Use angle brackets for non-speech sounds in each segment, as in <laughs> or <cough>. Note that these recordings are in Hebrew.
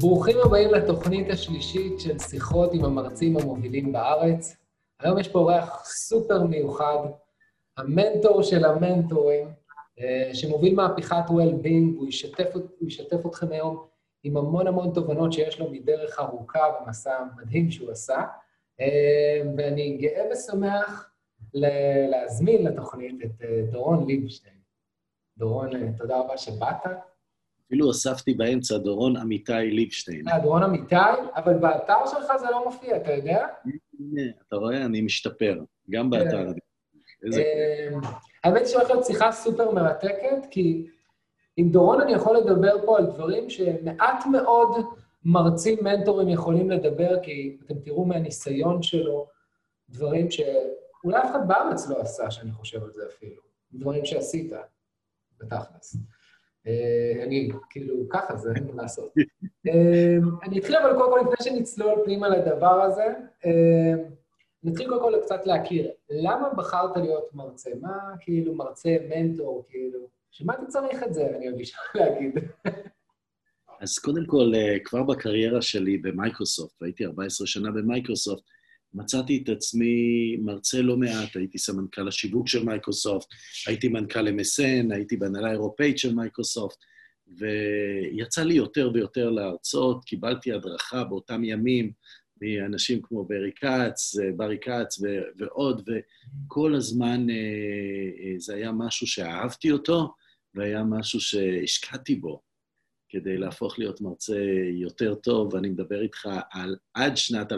ברוכים הבאים לתוכנית השלישית של שיחות עם המרצים המובילים בארץ. היום יש פה אורח סופר מיוחד, המנטור של המנטורים, אה, שמוביל מהפכת well-being, והוא ישתף, ישתף אתכם היום עם המון המון תובנות שיש לו מדרך ארוכה ומסע מדהים שהוא עשה. אה, ואני גאה ושמח להזמין לתוכנית את אה, דורון ליבשטיין. דורון, תודה רבה שבאת. אפילו הוספתי באמצע דורון אמיתי ליבשטיין. אה, דורון אמיתי? אבל באתר שלך זה לא מופיע, אתה יודע? אתה רואה? אני משתפר, גם באתר. אמ, האמת שהולכת להיות שיחה סופר מרתקת, כי עם דורון אני יכול לדבר פה על דברים שמעט מאוד מרצים מנטורים יכולים לדבר, כי אתם תראו מהניסיון שלו דברים שאולי אף אחד בארץ לא עשה, שאני חושב על זה אפילו. דברים שעשית, בתכלס. אה, אני, כאילו, ככה זה, אין מה לעשות. <laughs> אה, אני אתחיל אבל קודם כל, לפני שנצלול פנימה לדבר הזה, אה, נתחיל קודם כל קצת להכיר. למה בחרת להיות מרצה? מה כאילו מרצה, מנטור, כאילו? שמה אתה צריך את זה, אני ארגיש <laughs> להגיד. אז קודם כל, כבר בקריירה שלי במייקרוסופט, והייתי 14 שנה במייקרוסופט, מצאתי את עצמי מרצה לא מעט, הייתי סמנכ"ל השיווק של מייקרוסופט, הייתי מנכ"ל MSN, הייתי בהנהלה האירופאית של מייקרוסופט, ויצא לי יותר ויותר להרצות, קיבלתי הדרכה באותם ימים מאנשים כמו ברי כץ, ברי כץ ו- ועוד, וכל הזמן אה, אה, זה היה משהו שאהבתי אותו, והיה משהו שהשקעתי בו. כדי להפוך להיות מרצה יותר טוב, ואני מדבר איתך על עד שנת 2005-2006.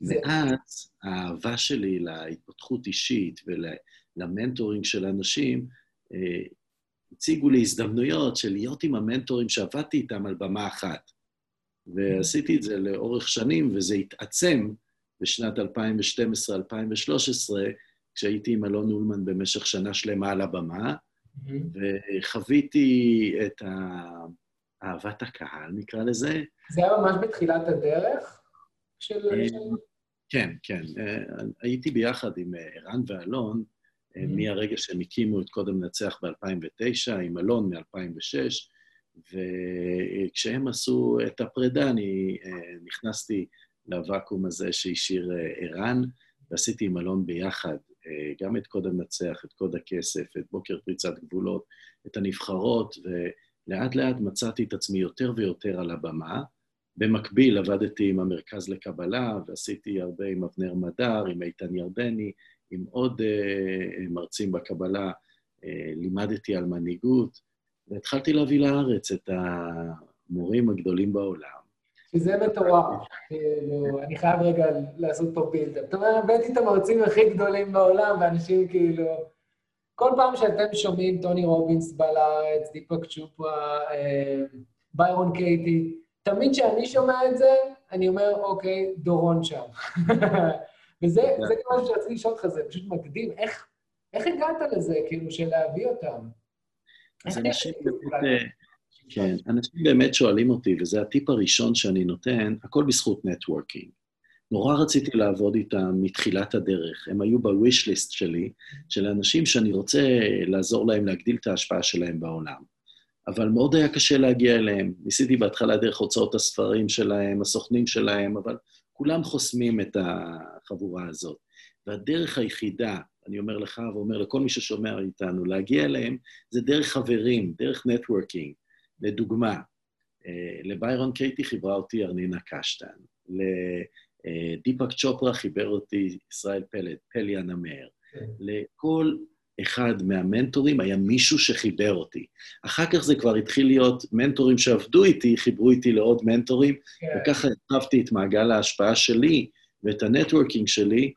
ואז האהבה שלי להתפתחות אישית ולמנטורינג של אנשים, אה, הציגו לי הזדמנויות של להיות עם המנטורים שעבדתי איתם על במה אחת. ועשיתי את זה לאורך שנים, וזה התעצם בשנת 2012-2013, כשהייתי עם אלון אולמן במשך שנה שלמה על הבמה, וחוויתי את אהבת הקהל, נקרא לזה. זה היה ממש בתחילת הדרך של... אה, כן, כן. אה, הייתי ביחד עם אה, ערן ואלון מהרגע שהם הקימו את קודם לנצח ב-2009, עם אלון מ-2006, וכשהם עשו את הפרידה, אני נכנסתי לוואקום הזה שהשאיר ערן, ועשיתי עם אלון ביחד גם את קוד המנצח, את קוד הכסף, את בוקר פריצת גבולות, את הנבחרות, ולאט לאט מצאתי את עצמי יותר ויותר על הבמה. במקביל עבדתי עם המרכז לקבלה, ועשיתי הרבה עם אבנר מדר, עם איתן ירדני, עם עוד uh, מרצים בקבלה, uh, לימדתי על מנהיגות, והתחלתי להביא לארץ את המורים הגדולים בעולם. שזה מטורף. כאילו, אני חייב רגע לעשות פה בילדאפ. זאת אומרת, הבאתי את המרצים הכי גדולים בעולם, ואנשים כאילו... כל פעם שאתם שומעים טוני רובינס בא לארץ, דיפק צ'ופרה, אה, ביירון קייטי, תמיד כשאני שומע את זה, אני אומר, אוקיי, דורון שם. <laughs> וזה כל מה שרציתי לשאול אותך, זה פשוט מקדים. איך, איך הגעת לזה, כאילו, של להביא אותם? אז אנשים. כן, אנשים באמת שואלים אותי, וזה הטיפ הראשון שאני נותן, הכל בזכות נטוורקינג. נורא רציתי לעבוד איתם מתחילת הדרך. הם היו בוויש ליסט שלי, של אנשים שאני רוצה לעזור להם להגדיל את ההשפעה שלהם בעולם. אבל מאוד היה קשה להגיע אליהם. ניסיתי בהתחלה דרך הוצאות הספרים שלהם, הסוכנים שלהם, אבל כולם חוסמים את החבורה הזאת. והדרך היחידה, אני אומר לך ואומר לכל מי ששומע איתנו, להגיע אליהם, זה דרך חברים, דרך networking. לדוגמה, אה, לביירון קייטי חיברה אותי ארנינה קשטן, לדיפק צ'ופרה חיבר אותי ישראל פלד, פלי הנמר, כן. לכל אחד מהמנטורים היה מישהו שחיבר אותי. אחר כך זה כבר התחיל להיות מנטורים שעבדו איתי, חיברו איתי לעוד מנטורים, כן. וככה הרחבתי את מעגל ההשפעה שלי ואת ה networking שלי,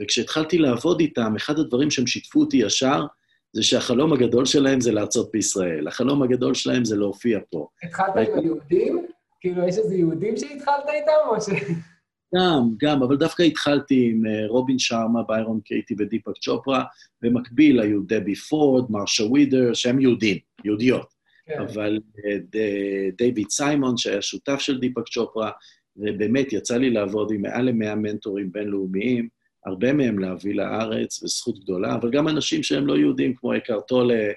וכשהתחלתי לעבוד איתם, אחד הדברים שהם שיתפו אותי ישר, זה שהחלום הגדול שלהם זה להרצות בישראל. החלום הגדול שלהם זה להופיע פה. התחלת עם היהודים? כאילו, יש איזה יהודים שהתחלת איתם, או ש... גם, גם, אבל דווקא התחלתי עם אה, רובין שרמה, ביירון קייטי ודיפק צ'ופרה, במקביל היו דבי פורד, מרשה ווידר, שהם יהודים, יהודיות. כן. אבל אה, דיוויד סיימון, שהיה שותף של דיפק צ'ופרה, ובאמת יצא לי לעבוד עם מעל ל-100 מנטורים בינלאומיים, הרבה מהם להביא לארץ, וזכות גדולה, אבל גם אנשים שהם לא יהודים, כמו אקהרט טולה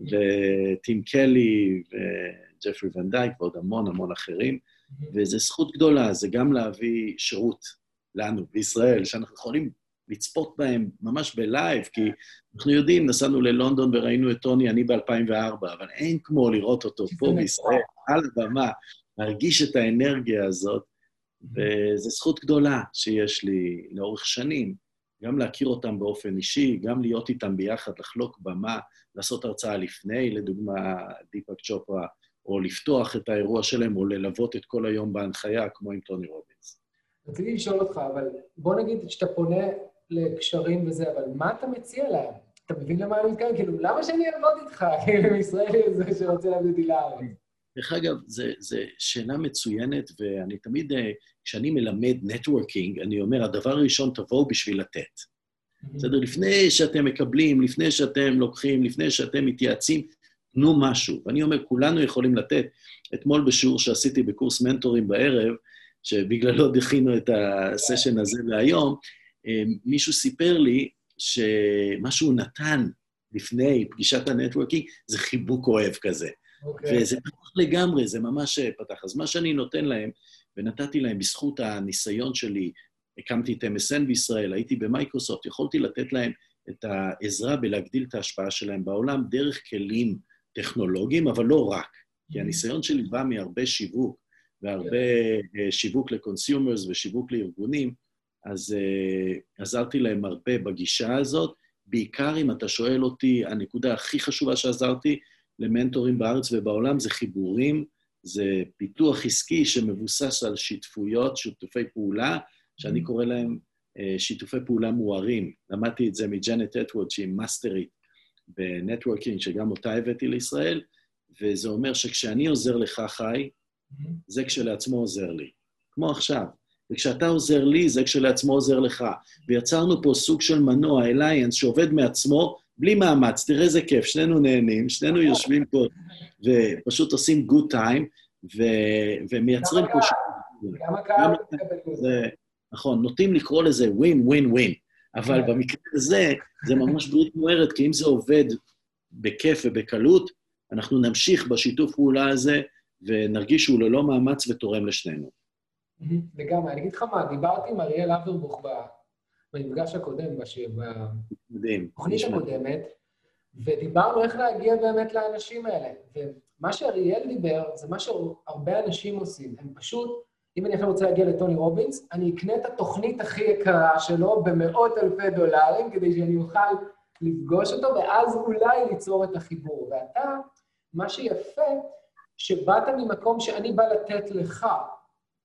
וטים קלי וג'פרי ונדייק ועוד המון המון אחרים, וזו זכות גדולה, זה גם להביא שירות לנו בישראל, שאנחנו יכולים לצפות בהם ממש ב live, כי אנחנו יודעים, נסענו ללונדון וראינו את טוני, אני ב-2004, אבל אין כמו לראות אותו פה בישראל, על הבמה, להרגיש את האנרגיה הזאת, וזו זכות גדולה שיש לי לאורך שנים, גם להכיר אותם באופן אישי, גם להיות איתם ביחד, לחלוק במה, לעשות הרצאה לפני, לדוגמה, דיפק צ'ופרה, או לפתוח את האירוע שלהם, או ללוות את כל היום בהנחיה, כמו עם טוני רובינס. רציתי לשאול אותך, אבל בוא נגיד שאתה פונה לקשרים וזה, אבל מה אתה מציע להם? אתה מבין למה אני מתכוון? כאילו, למה שאני אעבוד איתך? <laughs> כאילו, ישראלי הזה שרוצה להביא אותי לארץ. דרך אגב, זו שאלה מצוינת, ואני תמיד, אה, כשאני מלמד נטוורקינג, אני אומר, הדבר הראשון, תבואו בשביל לתת. בסדר? לפני שאתם מקבלים, לפני שאתם לוקחים, לפני שאתם מתייעצים, תנו משהו. ואני אומר, כולנו יכולים לתת. אתמול בשיעור שעשיתי בקורס מנטורים בערב, שבגללו <laughs> דחינו את הסשן הזה להיום, אה, מישהו סיפר לי שמה שהוא נתן לפני פגישת ה networking זה חיבוק אוהב כזה. Okay. אוקיי. וזה פתח לגמרי, זה ממש אה, פתח. אז מה שאני נותן להם, ונתתי להם בזכות הניסיון שלי, הקמתי את MSN בישראל, הייתי במייקרוסופט, יכולתי לתת להם את העזרה בלהגדיל את ההשפעה שלהם בעולם דרך כלים טכנולוגיים, אבל לא רק. כי mm-hmm. הניסיון שלי בא מהרבה שיווק, והרבה okay. אה, שיווק ל consumers ושיווק לארגונים, אז uh, עזרתי להם הרבה בגישה הזאת. בעיקר אם אתה שואל אותי, הנקודה הכי חשובה שעזרתי למנטורים בארץ ובעולם זה חיבורים, זה פיתוח עסקי שמבוסס על שותפויות, שותפי פעולה, שאני קורא להם uh, שיתופי פעולה מוארים. למדתי את זה מג'נט אטווד, שהיא מאסטרית ב networking, שגם אותה הבאתי לישראל, וזה אומר שכשאני עוזר לך, חי, זה כשלעצמו עוזר לי. כמו עכשיו. וכשאתה עוזר לי, זה כשלעצמו עוזר לך. ויצרנו פה סוג של מנוע, אליינס, שעובד מעצמו, בלי מאמץ. תראה איזה כיף, שנינו נהנים, שנינו יושבים פה ופשוט עושים time, ו- ומייצרים פה... גם הקהל. נכון, נוטים לקרוא לזה ווין, ווין, ווין. אבל כן. במקרה הזה, זה ממש ברית מוארת, כי אם זה עובד בכיף ובקלות, אנחנו נמשיך בשיתוף פעולה הזה ונרגיש שהוא ללא מאמץ ותורם לשנינו. לגמרי. אני אגיד לך מה, דיברתי עם אריאל אברבוך במפגש הקודם, בתוכנית הקודמת, ודיברנו איך להגיע באמת לאנשים האלה. ומה שאריאל דיבר, זה מה שהרבה אנשים עושים. הם פשוט, אם אני עכשיו רוצה להגיע לטוני רובינס, אני אקנה את התוכנית הכי יקרה שלו במאות אלפי דולרים, כדי שאני אוכל לפגוש אותו, ואז אולי ליצור את החיבור. ואתה, מה שיפה, שבאת ממקום שאני בא לתת לך,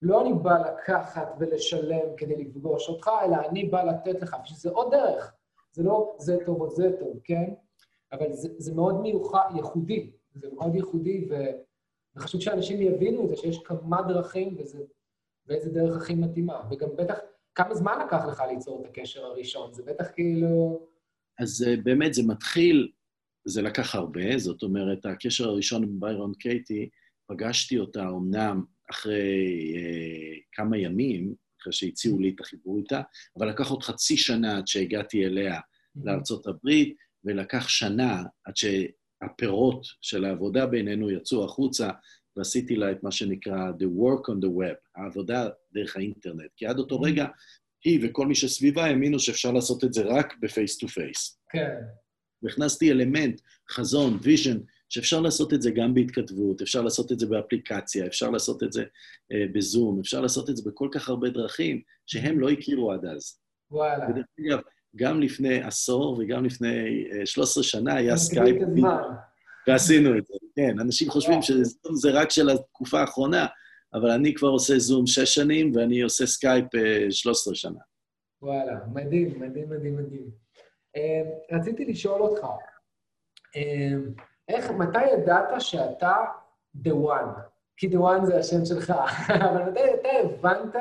לא אני בא לקחת ולשלם כדי לפגוש אותך, אלא אני בא לתת לך, שזה עוד דרך. זה לא זה טוב או זה טוב, כן? אבל זה, זה מאוד מיוחד, ייחודי. זה מאוד ייחודי, ו, וחשוב שאנשים יבינו את זה, שיש כמה דרכים וזה, ואיזה דרך הכי מתאימה. וגם בטח, כמה זמן לקח לך ליצור את הקשר הראשון? זה בטח כאילו... אז אה, באמת, זה מתחיל, זה לקח הרבה, זאת אומרת, הקשר הראשון עם ביירון קייטי, פגשתי אותה אמנם אחרי אה, כמה ימים, אחרי שהציעו לי את החיבור איתה, אבל לקח עוד חצי שנה עד שהגעתי אליה mm-hmm. לארצות הברית, ולקח שנה עד שהפירות של העבודה בינינו יצאו החוצה, ועשיתי לה את מה שנקרא The Work on the Web, העבודה דרך האינטרנט. כי עד אותו mm-hmm. רגע, היא וכל מי שסביבה האמינו שאפשר לעשות את זה רק ב face to face. כן. והכנסתי אלמנט, חזון, vision, שאפשר לעשות את זה גם בהתכתבות, אפשר לעשות את זה באפליקציה, אפשר לעשות את זה אה, בזום, אפשר לעשות את זה בכל כך הרבה דרכים שהם לא הכירו עד אז. וואלה. ודרך אגב, גם לפני עשור וגם לפני אה, 13 שנה היה סקייפ, ועשינו את זה, כן. אנשים חושבים שזום זה רק של התקופה האחרונה, אבל אני כבר עושה זום שש שנים ואני עושה סקייפ אה, 13 שנה. וואלה, מדהים, מדהים, מדהים, מדהים. אה, רציתי לשאול אותך, אה, איך, מתי ידעת שאתה the one? כי the one זה השם שלך, <laughs> אבל מתי אתה הבנת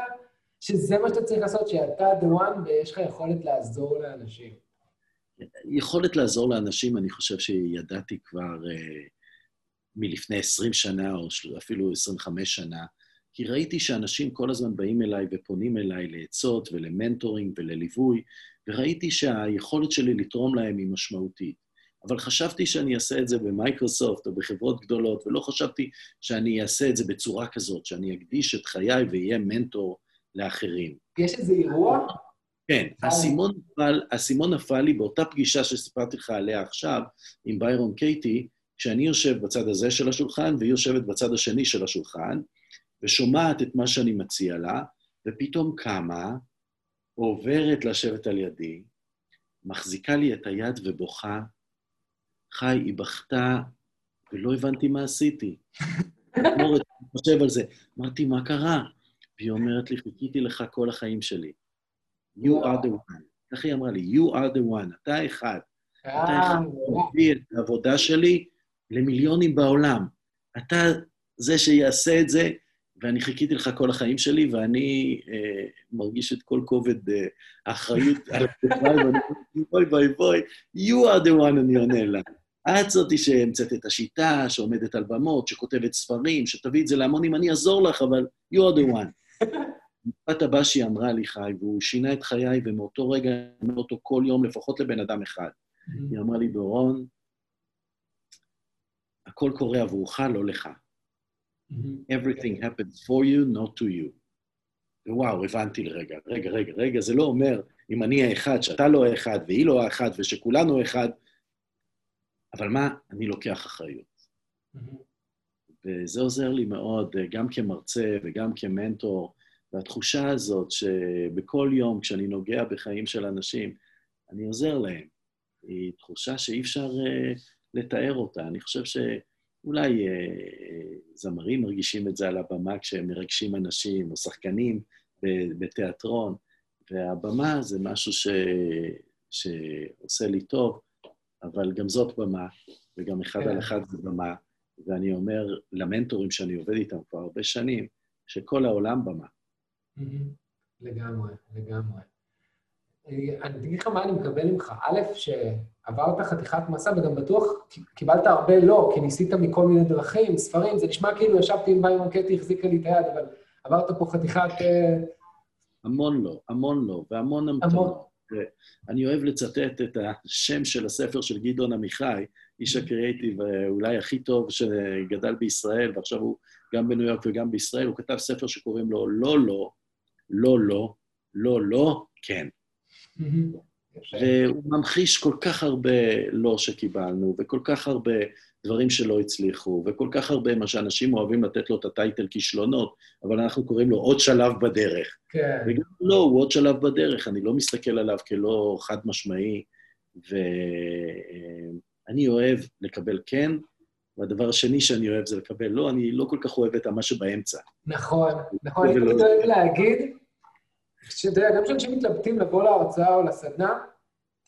שזה מה שאתה צריך לעשות, שאתה the one ויש לך יכולת לעזור לאנשים? יכולת לעזור לאנשים, אני חושב שידעתי כבר uh, מלפני 20 שנה, או אפילו 25 שנה, כי ראיתי שאנשים כל הזמן באים אליי ופונים אליי לעצות ול mentoring ולליווי, וראיתי שהיכולת שלי לתרום להם היא משמעותית. אבל חשבתי שאני אעשה את זה במייקרוסופט או בחברות גדולות, ולא חשבתי שאני אעשה את זה בצורה כזאת, שאני אקדיש את חיי ואהיה מנטור לאחרים. יש איזה אירוע? כן, האסימון נפל, האסימון נפל לי באותה פגישה שסיפרתי לך עליה עכשיו, עם ביירון קייטי, כשאני יושב בצד הזה של השולחן, והיא יושבת בצד השני של השולחן, ושומעת את מה שאני מציע לה, ופתאום קמה, עוברת לשבת על ידי, מחזיקה לי את היד ובוכה. חי, היא בכתה, ולא הבנתי מה עשיתי. אני חושב על זה. אמרתי, מה קרה? והיא אומרת לי, חיכיתי לך כל החיים שלי. You are the one. ככה היא אמרה לי, you are the one, אתה אחד. אתה אחד מביא את העבודה שלי למיליונים בעולם. אתה זה שיעשה את זה, ואני חיכיתי לך כל החיים שלי, ואני אה, מרגיש את כל כובד אה, האחריות על הכתפיים, ואני אומר, בואי, בואי, בואי, you are the one, אני עונה לה. את זאתי שהמצאת את השיטה, שעומדת על במות, שכותבת ספרים, שתביא את זה להמונים, אני אעזור לך, אבל you are the one. המשפט הבא שהיא אמרה לי, חי, והוא שינה את חיי, ומאותו רגע אני אומר אותו כל יום, לפחות לבן אדם אחד. היא אמרה לי, דורון, הכל קורה עבורך, לא לך. Everything happens for you, not to you. ווואו, הבנתי לרגע, רגע, רגע, רגע, זה לא אומר אם אני האחד, שאתה לא האחד, והיא לא האחד, ושכולנו האחד, אבל מה, אני לוקח אחריות. וזה עוזר לי מאוד, גם כמרצה וגם כמנטור, והתחושה הזאת שבכל יום כשאני נוגע בחיים של אנשים, אני עוזר להם, היא תחושה שאי אפשר uh, לתאר אותה. אני חושב שאולי uh, זמרים מרגישים את זה על הבמה כשהם מרגשים אנשים, או שחקנים בתיאטרון, והבמה זה משהו ש... שעושה לי טוב, אבל גם זאת במה, וגם אחד על כן. אחד זה במה, ואני אומר למנטורים שאני עובד איתם כבר הרבה שנים, שכל העולם במה. לגמרי, לגמרי. אה, אני אגיד לך מה אני מקבל ממך. א', שעברת חתיכת מסע, וגם בטוח קיבלת הרבה לא, כי ניסית מכל מיני דרכים, ספרים, זה נשמע כאילו ישבתי עם ביירון קטי, החזיקה לי את היד, אבל עברת פה חתיכת... אה, המון לא, המון לא, והמון המתנות. אני אוהב לצטט את השם של הספר של גדעון עמיחי, איש הקריאייטיב אולי הכי טוב שגדל בישראל, ועכשיו הוא גם בניו יורק וגם בישראל, הוא כתב ספר שקוראים לו לא לא, לא לא, לא לא, כן. והוא ממחיש כל כך הרבה לא שקיבלנו, וכל כך הרבה דברים שלא הצליחו, וכל כך הרבה מה שאנשים אוהבים לתת לו את הטייטל כישלונות, אבל אנחנו קוראים לו עוד שלב בדרך. כן. וגם לא, הוא עוד שלב בדרך, אני לא מסתכל עליו כלא חד-משמעי, ואני אוהב לקבל כן, והדבר השני שאני אוהב זה לקבל לא, אני לא כל כך אוהב את מה שבאמצע. נכון, נכון, אני תמיד אוהב להגיד, שאתה יודע, גם כשאנשים מתלבטים לבוא להרצאה או לסדנה,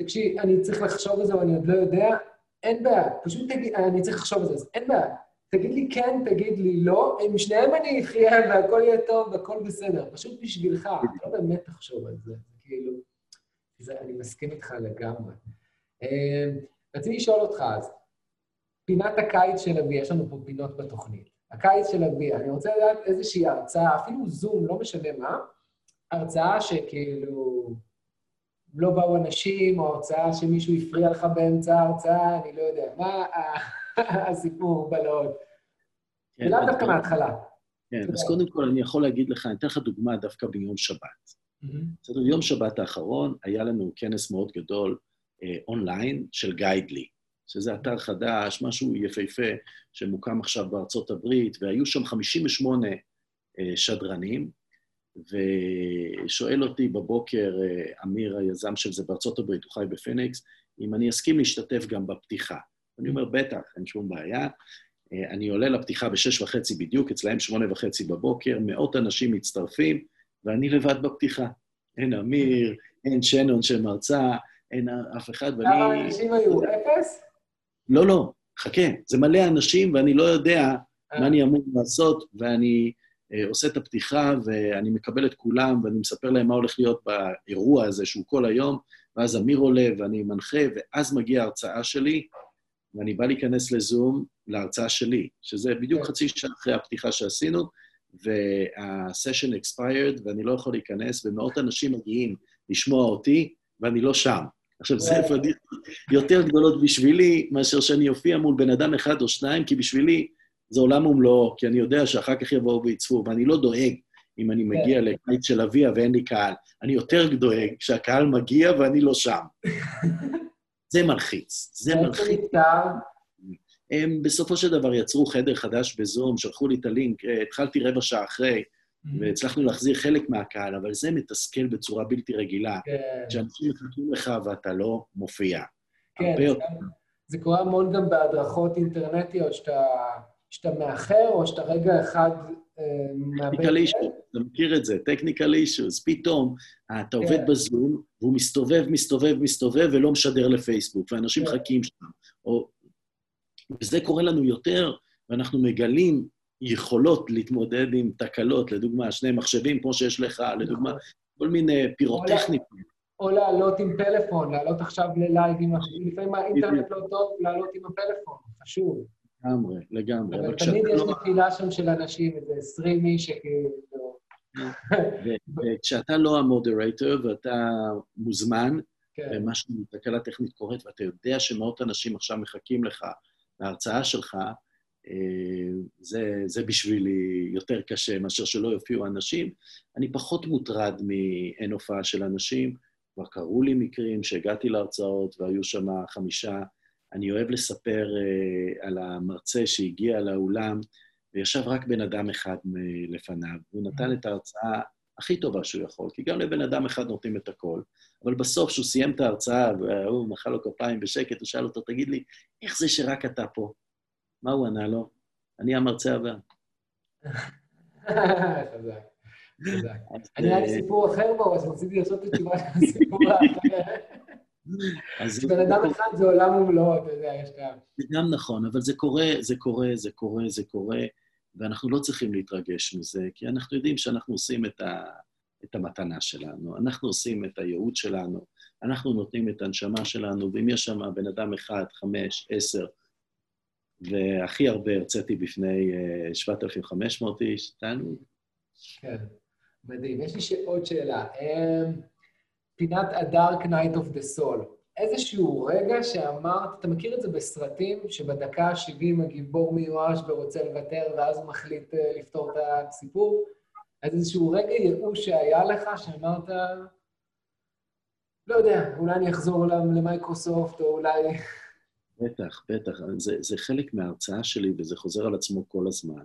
תקשיב, אני צריך לחשוב על זה ואני עוד לא יודע, אין בעיה, פשוט תגיד, אני צריך לחשוב על זה, אז אין בעיה. תגיד לי כן, תגיד לי לא, עם שניהם אני אחיה והכל יהיה טוב והכל בסדר, פשוט בשבילך, אתה לא באמת תחשוב על זה, כאילו, זה, אני מסכים איתך לגמרי. אה, רציתי לשאול אותך אז, פינת הקיץ של אבי, יש לנו פה פינות בתוכנית. הקיץ של אבי, אני רוצה לדעת איזושהי הרצאה, אפילו זום, לא משנה מה, הרצאה שכאילו לא באו אנשים, או הרצאה שמישהו הפריע לך באמצע ההרצאה, אני לא יודע. מה <laughs> הסיפור בלהות? כן, ולאו דווקא מההתחלה. כן, אז קודם כל אני יכול להגיד לך, אני אתן לך דוגמה דווקא ביום שבת. בסדר, יום שבת האחרון היה לנו כנס מאוד גדול אה, אונליין של גיידלי, שזה אתר חדש, משהו יפהפה שמוקם עכשיו בארצות הברית, והיו שם 58 אה, שדרנים, ושואל אותי בבוקר אה, אמיר, היזם של זה בארצות הברית, הוא חי בפניקס, אם אני אסכים להשתתף גם בפתיחה. אני אומר, בטח, אין שום בעיה. אה, אני עולה לפתיחה בשש וחצי בדיוק, אצלהם שמונה וחצי בבוקר, מאות אנשים מצטרפים, ואני לבד בפתיחה. אין אמיר, אין שנון שמרצה, אין אף אחד, ואני... כמה אנשים היו? אפס? לא, לא, חכה, זה מלא אנשים, ואני לא יודע מה אני אמור לעשות, ואני עושה את הפתיחה, ואני מקבל את כולם, ואני מספר להם מה הולך להיות באירוע הזה, שהוא כל היום, ואז אמיר עולה ואני מנחה, ואז מגיעה ההרצאה שלי, ואני בא להיכנס לזום להרצאה שלי, שזה בדיוק כן. חצי שעה אחרי הפתיחה שעשינו, וה-session expired ואני לא יכול להיכנס, ומאות אנשים מגיעים לשמוע אותי, ואני לא שם. עכשיו, זה פדיחות יותר גדולות בשבילי, מאשר שאני אופיע מול בן אדם אחד או שניים, כי בשבילי זה עולם ומלואו, כי אני יודע שאחר כך יבואו ויצפו, ואני לא דואג אם אני מגיע כן. לקיץ של אביה ואין לי קהל. אני יותר דואג כשהקהל מגיע ואני לא שם. <laughs> זה מלחיץ, זה מלחיץ. הם בסופו של דבר יצרו חדר חדש בזום, שלחו לי את הלינק, אה, התחלתי רבע שעה אחרי, mm-hmm. והצלחנו להחזיר חלק מהקהל, אבל זה מתסכל בצורה בלתי רגילה. כן. כשאנשים מחכים לך ואתה לא מופיע. כן, זה, זה קורה המון גם בהדרכות אינטרנטיות, שאתה, שאתה מאחר או שאתה רגע אחד אה, מאבד... טכניקל אישו, אתה מכיר את זה, טכניקל אישוס. פתאום אתה עובד כן. בזום, והוא מסתובב, מסתובב, מסתובב, ולא משדר לפייסבוק, ואנשים כן. מחכים שם. או... וזה קורה לנו יותר, ואנחנו מגלים יכולות להתמודד עם תקלות, לדוגמה, שני מחשבים כמו שיש לך, לדוגמה, נכון. כל מיני פירוטכניקות. או לעלות עם פלאפון, לעלות עכשיו ללייב עם לפעמים האינטרנט לא טוב, לעלות עם הפלאפון, חשוב. לגמרי, לגמרי. אבל תמיד יש לא- נפילה שם של אנשים, איזה עשרים איש שכאילו... וכשאתה לא המודרטור ואתה מוזמן, כן. ומשהו, תקלה טכנית קורית, ואתה יודע שמאות אנשים עכשיו מחכים לך להרצאה שלך, אה, זה, זה בשבילי יותר קשה מאשר שלא יופיעו אנשים. אני פחות מוטרד מאין הופעה של אנשים. כבר קרו לי מקרים שהגעתי להרצאות והיו שם חמישה. אני אוהב לספר uh, על המרצה שהגיע לאולם, וישב רק בן אדם אחד לפניו, והוא נתן את ההרצאה הכי טובה שהוא יכול, כי גם לבן אדם אחד נותנים את הכל, אבל בסוף, כשהוא סיים את ההרצאה, והוא מחא לו כפיים בשקט, הוא שאל אותו, תגיד לי, איך זה שרק אתה פה? מה הוא ענה לו? אני המרצה הבא. חזק, חזק. אני היה לי אה, סיפור אחר בו, אז רציתי לעשות את התשובה <laughs> של הסיפור האחר. בן אדם אחד זה עולם ומלואו, אתה יודע, יש כאן. זה גם נכון, אבל זה קורה, זה קורה, זה קורה, זה קורה, ואנחנו לא צריכים להתרגש מזה, כי אנחנו יודעים שאנחנו עושים את, ה, את המתנה שלנו, אנחנו עושים את הייעוד שלנו, אנחנו נותנים את הנשמה שלנו, ואם יש שם בן אדם אחד, חמש, עשר, והכי הרבה הרציתי בפני 7,500 אה, איש, תענו. כן, מדהים. יש לי עוד שאלה. פינת Dark Night of the Soul. איזשהו רגע שאמרת, אתה מכיר את זה בסרטים, שבדקה ה-70 הגיבור מיואש ורוצה לוותר, ואז הוא מחליט אה, לפתור את הסיפור? אז איזשהו רגע ייאוש שהיה לך, שאמרת, לא יודע, אולי אני אחזור למייקרוסופט, או אולי... בטח, בטח. זה, זה חלק מההרצאה שלי, וזה חוזר על עצמו כל הזמן.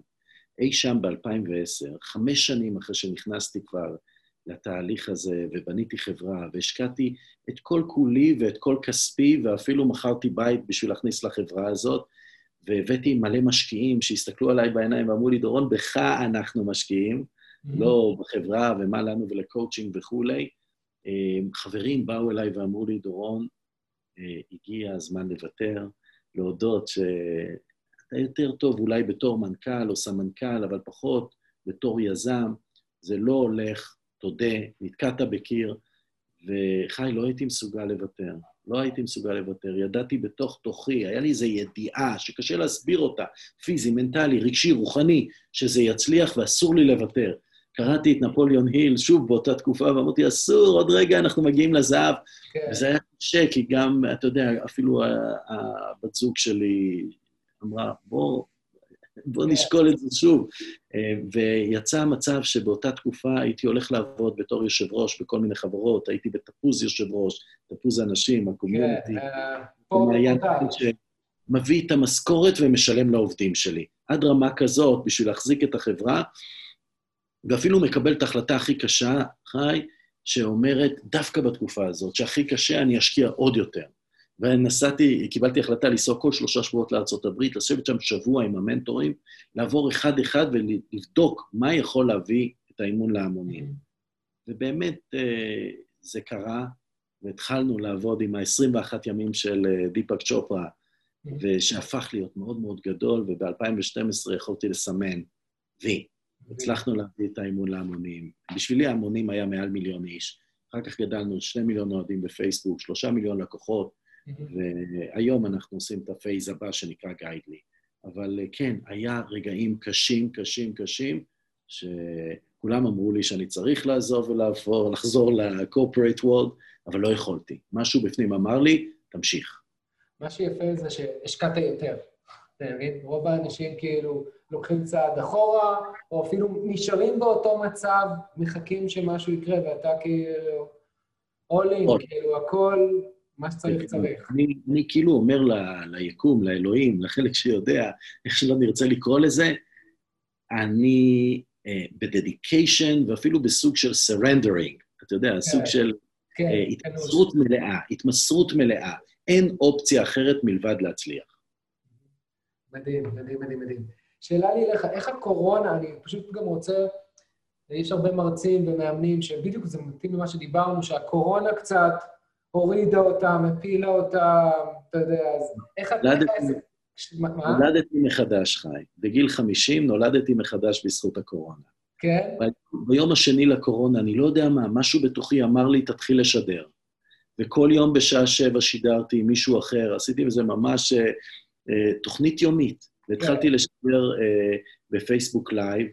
אי שם ב-2010, חמש שנים אחרי שנכנסתי כבר לתהליך הזה, ובניתי חברה, והשקעתי את כל כולי ואת כל כספי, ואפילו מכרתי בית בשביל להכניס לחברה הזאת, והבאתי מלא משקיעים שהסתכלו עליי בעיניים ואמרו לי, דורון, בך אנחנו משקיעים, mm-hmm. לא בחברה ומה לנו ולקואוצ'ינג וכולי. אה, חברים באו אליי ואמרו לי, דורון, אה, הגיע הזמן לוותר, להודות שאתה יותר טוב אולי בתור מנכ"ל או סמנכ"ל, אבל פחות בתור יזם, זה לא הולך, תודה, נתקעת בקיר, וחי, לא הייתי מסוגל לוותר. לא הייתי מסוגל לוותר. ידעתי בתוך תוכי, היה לי איזו ידיעה שקשה להסביר אותה, פיזי, מנטלי, רגשי, רוחני, שזה יצליח ואסור לי לוותר. קראתי את נפוליאון היל שוב באותה תקופה, ואמרתי, אסור, עוד רגע אנחנו מגיעים לזהב. כן. וזה היה קשה, כי גם, אתה יודע, אפילו הבת זוג שלי אמרה, בוא, בוא כן. נשקול את זה שוב. אה, ויצא המצב שבאותה תקופה הייתי הולך לעבוד בתור יושב ראש בכל מיני חברות, הייתי בתפוז יושב ראש, תפוז אנשים, הקומיוניטי. כן, אה, מביא את המשכורת ומשלם לעובדים שלי. עד רמה כזאת, בשביל להחזיק את החברה, ואפילו מקבל את ההחלטה הכי קשה, חי, שאומרת, דווקא בתקופה הזאת, שהכי קשה, אני אשקיע עוד יותר. ונסעתי, קיבלתי החלטה לנסוע כל שלושה שבועות לארה"ב, לשבת שם שבוע עם המנטורים, לעבור אחד-אחד ולבדוק מה יכול להביא את האימון להמונים. ובאמת אה, זה קרה, והתחלנו לעבוד עם ה-21 ימים של אה, דיפאק צ'ופרה, ושהפך להיות מאוד מאוד גדול, וב-2012 יכולתי לסמן וי. הצלחנו להביא את האימון להמונים. בשבילי ההמונים היה מעל מיליון איש. אחר כך גדלנו שני מיליון אוהדים בפייסבוק, שלושה מיליון לקוחות, והיום אנחנו עושים את הפייז הבא שנקרא גיידלי. אבל אה, כן, היה רגעים קשים, קשים, קשים, שכולם אמרו לי שאני צריך לעזוב ולעבור, לחזור ל-corporate world, אבל לא יכולתי. משהו בפנים אמר לי, תמשיך. מה שיפה זה שהשקעת יותר. אתה מבין? רוב האנשים כאילו לוקחים צעד אחורה, או אפילו נשארים באותו מצב, מחכים שמשהו יקרה, ואתה כאילו all in, כאילו הכל, מה שצריך צריך. אני, אני כאילו אומר ל, ליקום, לאלוהים, לחלק שיודע, איך שלא נרצה לקרוא לזה, אני uh, בדדיקיישן ואפילו בסוג של surrendering, אתה יודע, כן, סוג של כן, uh, התמסרות כן. מלאה, התמסרות מלאה. אין אופציה אחרת מלבד להצליח. מדהים, מדהים, מדהים, מדהים. שאלה לי אליך, איך הקורונה, אני פשוט גם רוצה, יש הרבה מרצים ומאמנים שבדיוק זה מתאים למה שדיברנו, שהקורונה קצת הורידה אותם, הפילה אותם, אתה יודע, אז איך אתה... נולדתי מחדש, חי. בגיל 50 נולדתי מחדש בזכות הקורונה. כן? ביום השני לקורונה, אני לא יודע מה, משהו בתוכי אמר לי, תתחיל לשדר. וכל יום בשעה שבע שידרתי עם מישהו אחר, עשיתי עם זה ממש uh, uh, תוכנית יומית. והתחלתי כן. לשדר uh, בפייסבוק live,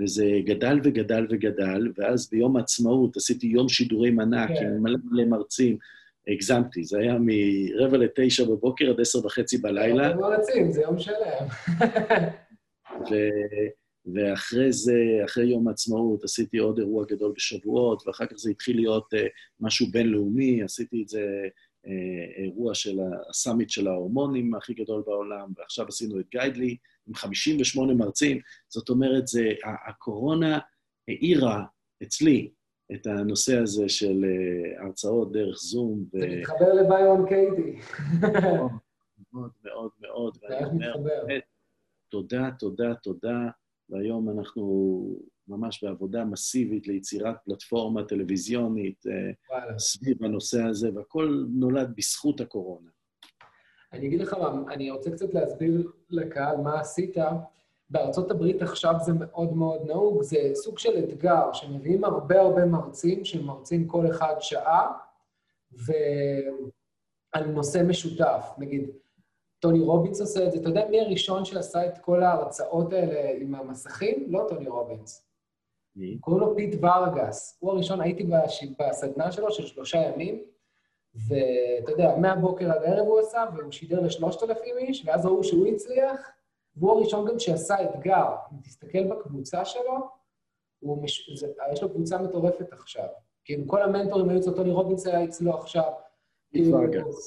וזה גדל וגדל וגדל, ואז ביום העצמאות עשיתי יום שידורים ענק כן. עם מלא מלא מרצים. הגזמתי, זה היה מרבע לתשע בבוקר עד עשר וחצי בלילה. זה מרצים, זה יום שלם. ואחרי זה, אחרי יום העצמאות, עשיתי עוד אירוע גדול בשבועות, ואחר כך זה התחיל להיות uh, משהו בינלאומי, עשיתי את זה, uh, אירוע של הסאמיט של ההורמונים הכי גדול בעולם, ועכשיו עשינו את גיידלי עם 58 מרצים. זאת אומרת, זה, הקורונה האירה אצלי את הנושא הזה של uh, הרצאות דרך זום. זה מתחבר לביון קיידי. מאוד, מאוד, מאוד. איך מתחבר. תודה, תודה, תודה. והיום אנחנו ממש בעבודה מסיבית ליצירת פלטפורמה טלוויזיונית אה. סביב הנושא הזה, והכל נולד בזכות הקורונה. אני אגיד לך מה, אני רוצה קצת להסביר לקהל מה עשית. בארצות הברית עכשיו זה מאוד מאוד נהוג, זה סוג של אתגר, שמביאים הרבה הרבה מרצים, שמרצים כל אחד שעה, ועל נושא משותף. נגיד, טוני רובינס עושה את זה. אתה יודע מי הראשון שעשה את כל ההרצאות האלה עם המסכים? לא טוני רובינס. קוראים לו פיט ורגס. הוא הראשון, הייתי בסדנה שלו של שלושה ימים, ואתה יודע, מהבוקר עד הערב הוא עשה, והוא שידר לשלושת אלפים איש, ואז ראו שהוא הצליח, והוא הראשון גם שעשה אתגר. אם תסתכל בקבוצה שלו, מש... זה... יש לו קבוצה מטורפת עכשיו. כאילו, כל המנטורים היו אצלו, טוני רובינס היה אצלו עכשיו.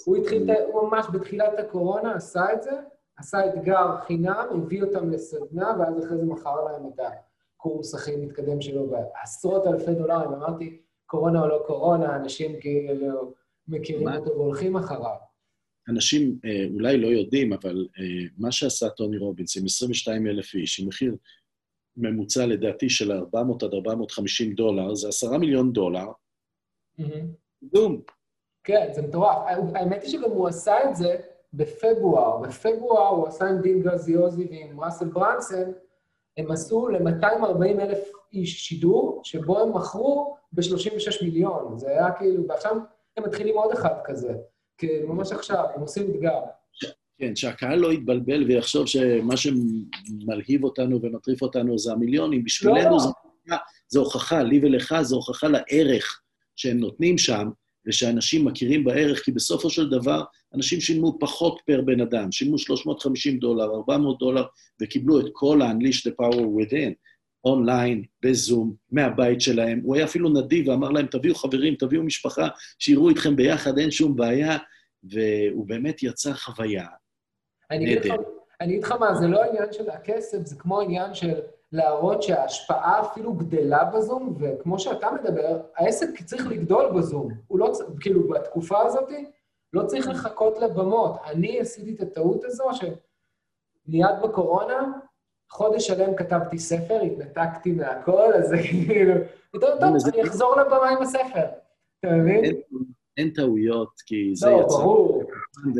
הוא התחיל, הוא ממש בתחילת הקורונה עשה את זה, עשה אתגר חינם, הביא אותם לסדנה, ואז אחרי זה מכר להם את הקורס הכי מתקדם שלו בעשרות אלפי דולרים. אמרתי, קורונה או לא קורונה, אנשים כאילו מכירים אותו והולכים אחריו. אנשים אה, אולי לא יודעים, אבל אה, מה שעשה טוני רובינס עם 22 אלף איש, עם מחיר ממוצע לדעתי של 400 עד 450 דולר, זה 10 מיליון דולר, דום. כן, זה מטורף. האמת היא שגם הוא עשה את זה בפברואר. בפברואר הוא עשה עם דין גרזיוזי ועם ראסל ברנסון, הם עשו ל-240 אלף איש שידור, שבו הם מכרו ב-36 מיליון. זה היה כאילו, ועכשיו הם מתחילים עוד אחד כזה. כאילו, ממש עכשיו, הם עושים אתגר. כן, שהקהל לא יתבלבל ויחשוב שמה שמלהיב אותנו ומטריף אותנו זה המיליונים. בשבילנו לא. זה, זה הוכחה, לי ולך, זה הוכחה לערך שהם נותנים שם, ושאנשים מכירים בערך, כי בסופו של דבר אנשים שילמו פחות פר בן אדם, שילמו 350 דולר, 400 דולר, וקיבלו את כל ה-Unleash the Power Within, אונליין, בזום, מהבית שלהם. הוא היה אפילו נדיב ואמר להם, תביאו חברים, תביאו משפחה, שיראו איתכם ביחד, אין שום בעיה, והוא באמת יצר חוויה. אני אגיד לך מה, זה לא עניין של הכסף, זה כמו עניין של להראות שההשפעה אפילו גדלה בזום, וכמו שאתה מדבר, העסק צריך לגדול בזום. הוא לא צריך, כאילו, בתקופה הזאת, לא צריך לחכות לבמות. אני עשיתי את הטעות הזו, שמיד בקורונה, חודש שלם כתבתי ספר, התנתקתי מהכל, אז זה כאילו, יותר טוב, אני אחזור לבמה עם הספר. אתה מבין? אין טעויות, כי זה יצא... לא, ברור.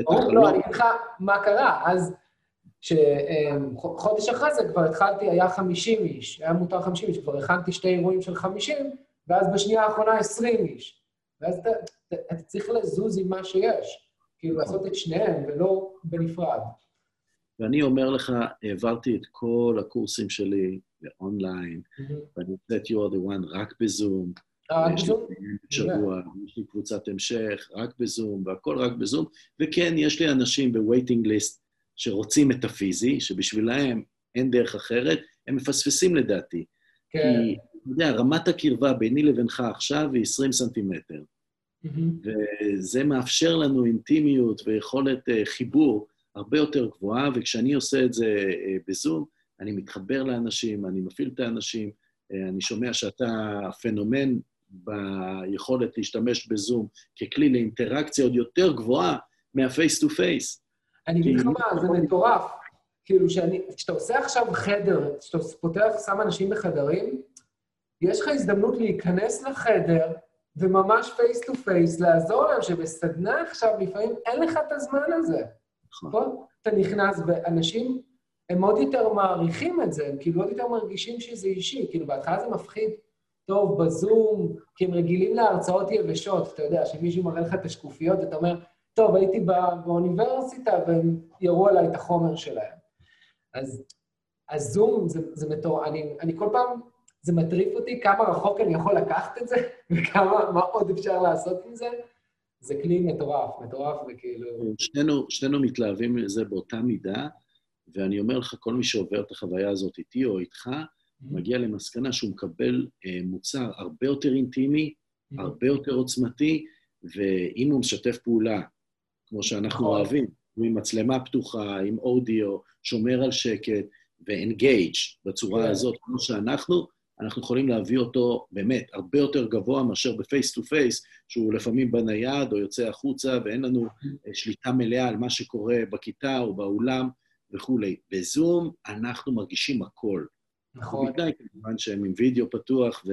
ברור, לא, אני אגיד לך מה קרה. אז שחודש אחרי זה כבר התחלתי, היה 50 איש, היה מותר 50 איש, כבר הכנתי שתי אירועים של 50, ואז בשנייה האחרונה 20 איש. ואז אתה, צריך לזוז עם מה שיש, כאילו לעשות את שניהם ולא בנפרד. ואני אומר לך, העברתי את כל הקורסים שלי לאונליין, ואני עושה את You are the one רק בזום. אה, יש? לי שבוע, יש לי קבוצת המשך, רק בזום, והכל רק בזום. וכן, יש לי אנשים ב-waiting list שרוצים את הפיזי, שבשבילם אין דרך אחרת, הם מפספסים לדעתי. כן. כי, אתה יודע, רמת הקרבה ביני לבינך עכשיו היא 20 סנטימטר, מהמם. וזה מאפשר לנו אינטימיות ויכולת אה, חיבור הרבה יותר גבוהה, וכשאני עושה את זה אה, בזום, אני מתחבר לאנשים, אני מפעיל את האנשים, אה, אני שומע שאתה פנומן ביכולת להשתמש בזום ככלי לאינטראקציה עוד יותר גבוהה מה face to face. אני אגיד לך מה, זה מטורף. כאילו, שאני- כשאתה עושה עכשיו חדר, כשאתה פותח, שם אנשים בחדרים, יש לך הזדמנות להיכנס לחדר וממש face to face, לעזור להם, שבסדנה עכשיו לפעמים אין לך את הזמן הזה. נכון. פה אתה נכנס, ואנשים, הם עוד יותר מעריכים את זה, הם כאילו עוד יותר מרגישים שזה אישי. כאילו, בהתחלה זה מפחיד, טוב, בזום, כי הם רגילים להרצאות יבשות, אתה יודע, שמישהו מראה לך את השקופיות, ואתה אומר, טוב, הייתי בא- באוניברסיטה, והם יראו עליי את החומר שלהם. אז הזום זה, זה מטורף, אני, אני כל פעם, זה מטריף אותי כמה רחוק אני יכול לקחת את זה, <laughs> וכמה, מה עוד אפשר לעשות עם זה. זה כלי מטורף, מטורף, וכאילו... שנינו, שנינו מתלהבים מזה באותה מידה, ואני אומר לך, כל מי שעובר את החוויה הזאת איתי או איתך, מגיע למסקנה שהוא מקבל אה, מוצר הרבה יותר אינטימי, הרבה יותר עוצמתי, ואם הוא משתף פעולה, כמו שאנחנו נכון. אוהבים, עם מצלמה פתוחה, עם אודיו, שומר על שקט, ו engage בצורה כן. הזאת, כמו שאנחנו, אנחנו יכולים להביא אותו באמת הרבה יותר גבוה מאשר ב face to face, שהוא לפעמים בנייד או יוצא החוצה, ואין לנו אה, שליטה מלאה על מה שקורה בכיתה או באולם וכולי. בזום אנחנו מרגישים הכל. נכון. ובתנאי כמובן שהם עם וידאו פתוח ו...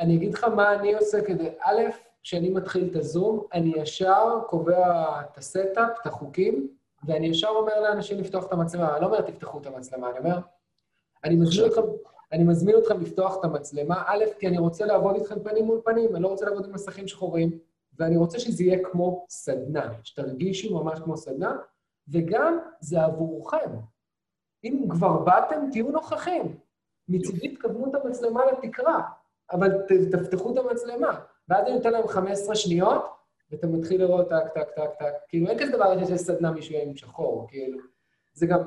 אני אגיד לך מה אני עושה כדי... א', כשאני מתחיל את הזום, אני ישר קובע את ה setup, את החוקים, ואני ישר אומר לאנשים לפתוח את המצלמה. אני לא אומר, תפתחו את המצלמה, אני אומר, אני מזמין אתכם, אני מזמין אתכם לפתוח את המצלמה, א', כי אני רוצה לעבוד איתכם פנים מול פנים, אני לא רוצה לעבוד עם מסכים שחורים, ואני רוצה שזה יהיה כמו סדנה, שתרגישו ממש כמו סדנה, וגם זה עבורכם. אם כבר באתם, תהיו נוכחים. מצידי תכוונו את המצלמה לתקרה, אבל תפתחו את המצלמה. ואז אני נותן להם 15 שניות, ואתה מתחיל לראות טק, טק, טק, טק. כאילו, אין כזה דבר שיש סדנה מישהו עם שחור, כאילו. זה גם,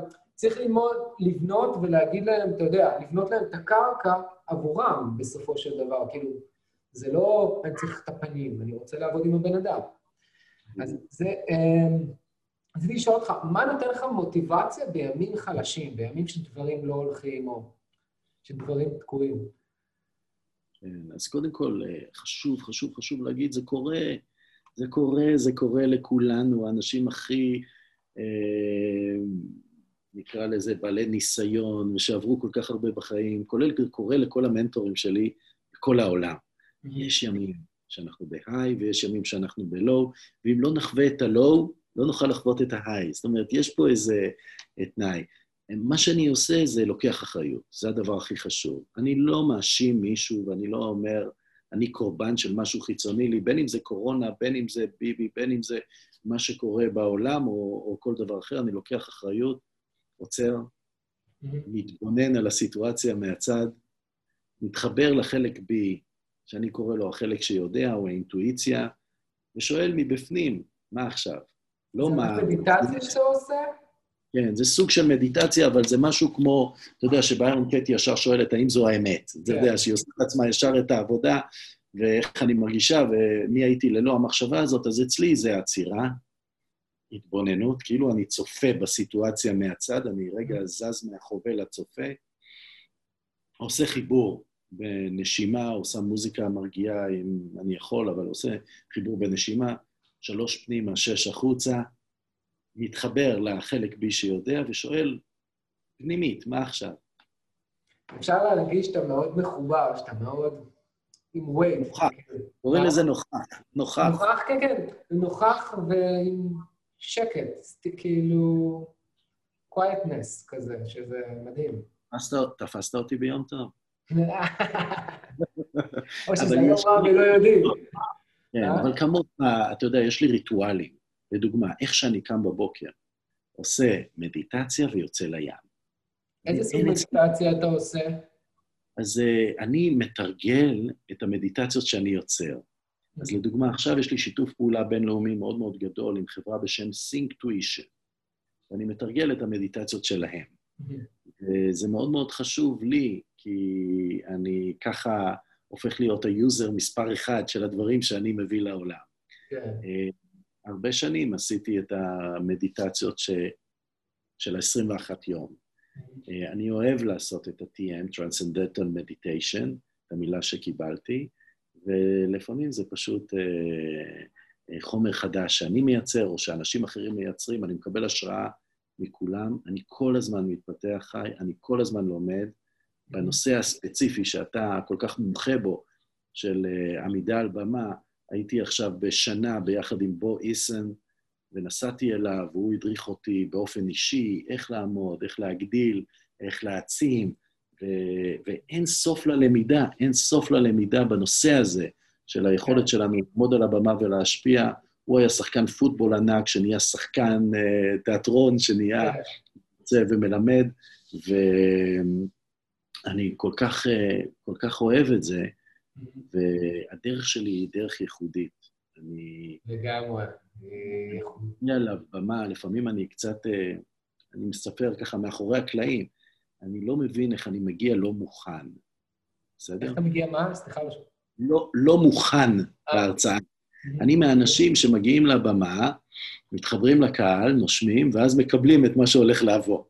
צריך ללמוד, לבנות ולהגיד להם, אתה יודע, לבנות להם את הקרקע עבורם בסופו של דבר. כאילו, זה לא, אני צריך את הפנים, אני רוצה לעבוד עם הבן אדם. אז זה, אמ, רציתי לשאול אותך, מה נותן לך מוטיבציה בימים חלשים, בימים שדברים לא הולכים, או שדברים תקועים? כן, אז קודם כל, אה, חשוב, חשוב, חשוב להגיד, זה קורה, זה קורה, זה קורה לכולנו, האנשים הכי, אה, נקרא לזה, בעלי ניסיון, ושעברו כל כך הרבה בחיים, כולל קורה לכל המנטורים שלי בכל העולם. יש ימים שאנחנו בהיי ויש ימים שאנחנו בלואו, ואם לא נחווה את הלואו, לא נוכל לחוות את ההיי. זאת אומרת, יש פה איזה תנאי. מה שאני עושה זה לוקח אחריות, זה הדבר הכי חשוב. אני לא מאשים מישהו ואני לא אומר, אני קורבן של משהו חיצוני לי, בין אם זה קורונה, בין אם זה ביבי, בין אם זה מה שקורה בעולם או, או כל דבר אחר, אני לוקח אחריות, עוצר, מתבונן על הסיטואציה מהצד, מתחבר לחלק בי, שאני קורא לו החלק שיודע, או האינטואיציה, ושואל מבפנים, מה עכשיו? לא מה... זה מדיטציה שאתה עושה? כן, זה סוג של מדיטציה, אבל זה משהו כמו, אתה יודע, שביירון קטי ישר שואלת, האם זו האמת? אתה כן. יודע, שהיא עושה לעצמה ישר את העבודה, ואיך אני מרגישה, ומי הייתי ללא המחשבה הזאת, אז אצלי זה עצירה, התבוננות, כאילו אני צופה בסיטואציה מהצד, אני רגע זז מהחובל לצופה, עושה חיבור בנשימה, עושה מוזיקה מרגיעה, אם אני יכול, אבל עושה חיבור בנשימה, שלוש פנימה, שש החוצה, מתחבר לחלק בי שיודע ושואל, פנימית, מה עכשיו? אפשר להרגיש שאתה מאוד מחובר, שאתה מאוד עם וייב. נוכח. קוראים לזה נוכח. נוכח. נוכח, כן, כן, נוכח ועם שקט, כאילו quietness כזה, שזה מדהים. תפסת- אותי ביום טוב. <laughs> או שזה יום יש- רע ולא יודעים. כן, אה? אבל כמוך, אתה יודע, יש לי ריטואלים. לדוגמה, איך שאני קם בבוקר, עושה מדיטציה ויוצא לים. איזה סוג מדיטציה אתה עושה? אז אה, אני מתרגל את המדיטציות שאני יוצר. אז לדוגמה, עכשיו יש לי שיתוף פעולה בינלאומי מאוד מאוד גדול עם חברה בשם Sync Tuition, ואני מתרגל את המדיטציות שלהם. וזה מאוד מאוד חשוב לי, כי אני ככה הופך להיות ה user מספר אחד של הדברים שאני מביא לעולם. כן. אה, הרבה שנים עשיתי את המדיטציות ש... של ה-21 יום. אה, אני אוהב לעשות את ה-TM, Transcendental Meditation, את המילה שקיבלתי, ולפעמים זה פשוט אה, חומר חדש שאני מייצר, או שאנשים אחרים מייצרים, אני מקבל השראה מכולם, אני כל הזמן מתפתח חי, אני כל הזמן לומד. בנושא הספציפי שאתה כל כך מומחה בו, של uh, עמידה על במה, הייתי עכשיו בשנה ביחד עם בו איסן, ונסעתי אליו, והוא הדריך אותי באופן אישי, איך לעמוד, איך להגדיל, איך להעצים, ו- ואין סוף ללמידה, אין סוף ללמידה בנושא הזה של היכולת שלנו לעמוד על הבמה ולהשפיע. הוא היה שחקן פוטבול ענק, שנהיה שחקן uh, תיאטרון, שנהיה זה ומלמד, ואני כל כך, uh, כל כך אוהב את זה, והדרך שלי היא דרך ייחודית. אני... לגמרי. אני על הבמה, לפעמים אני קצת, uh, אני מספר ככה מאחורי הקלעים, אני לא מבין איך אני מגיע לא מוכן. בסדר? איך אתה מגיע מה? סליחה. לא, לא מוכן להרצאה. אני מהאנשים שמגיעים לבמה, מתחברים לקהל, נושמים, ואז מקבלים את מה שהולך לעבור.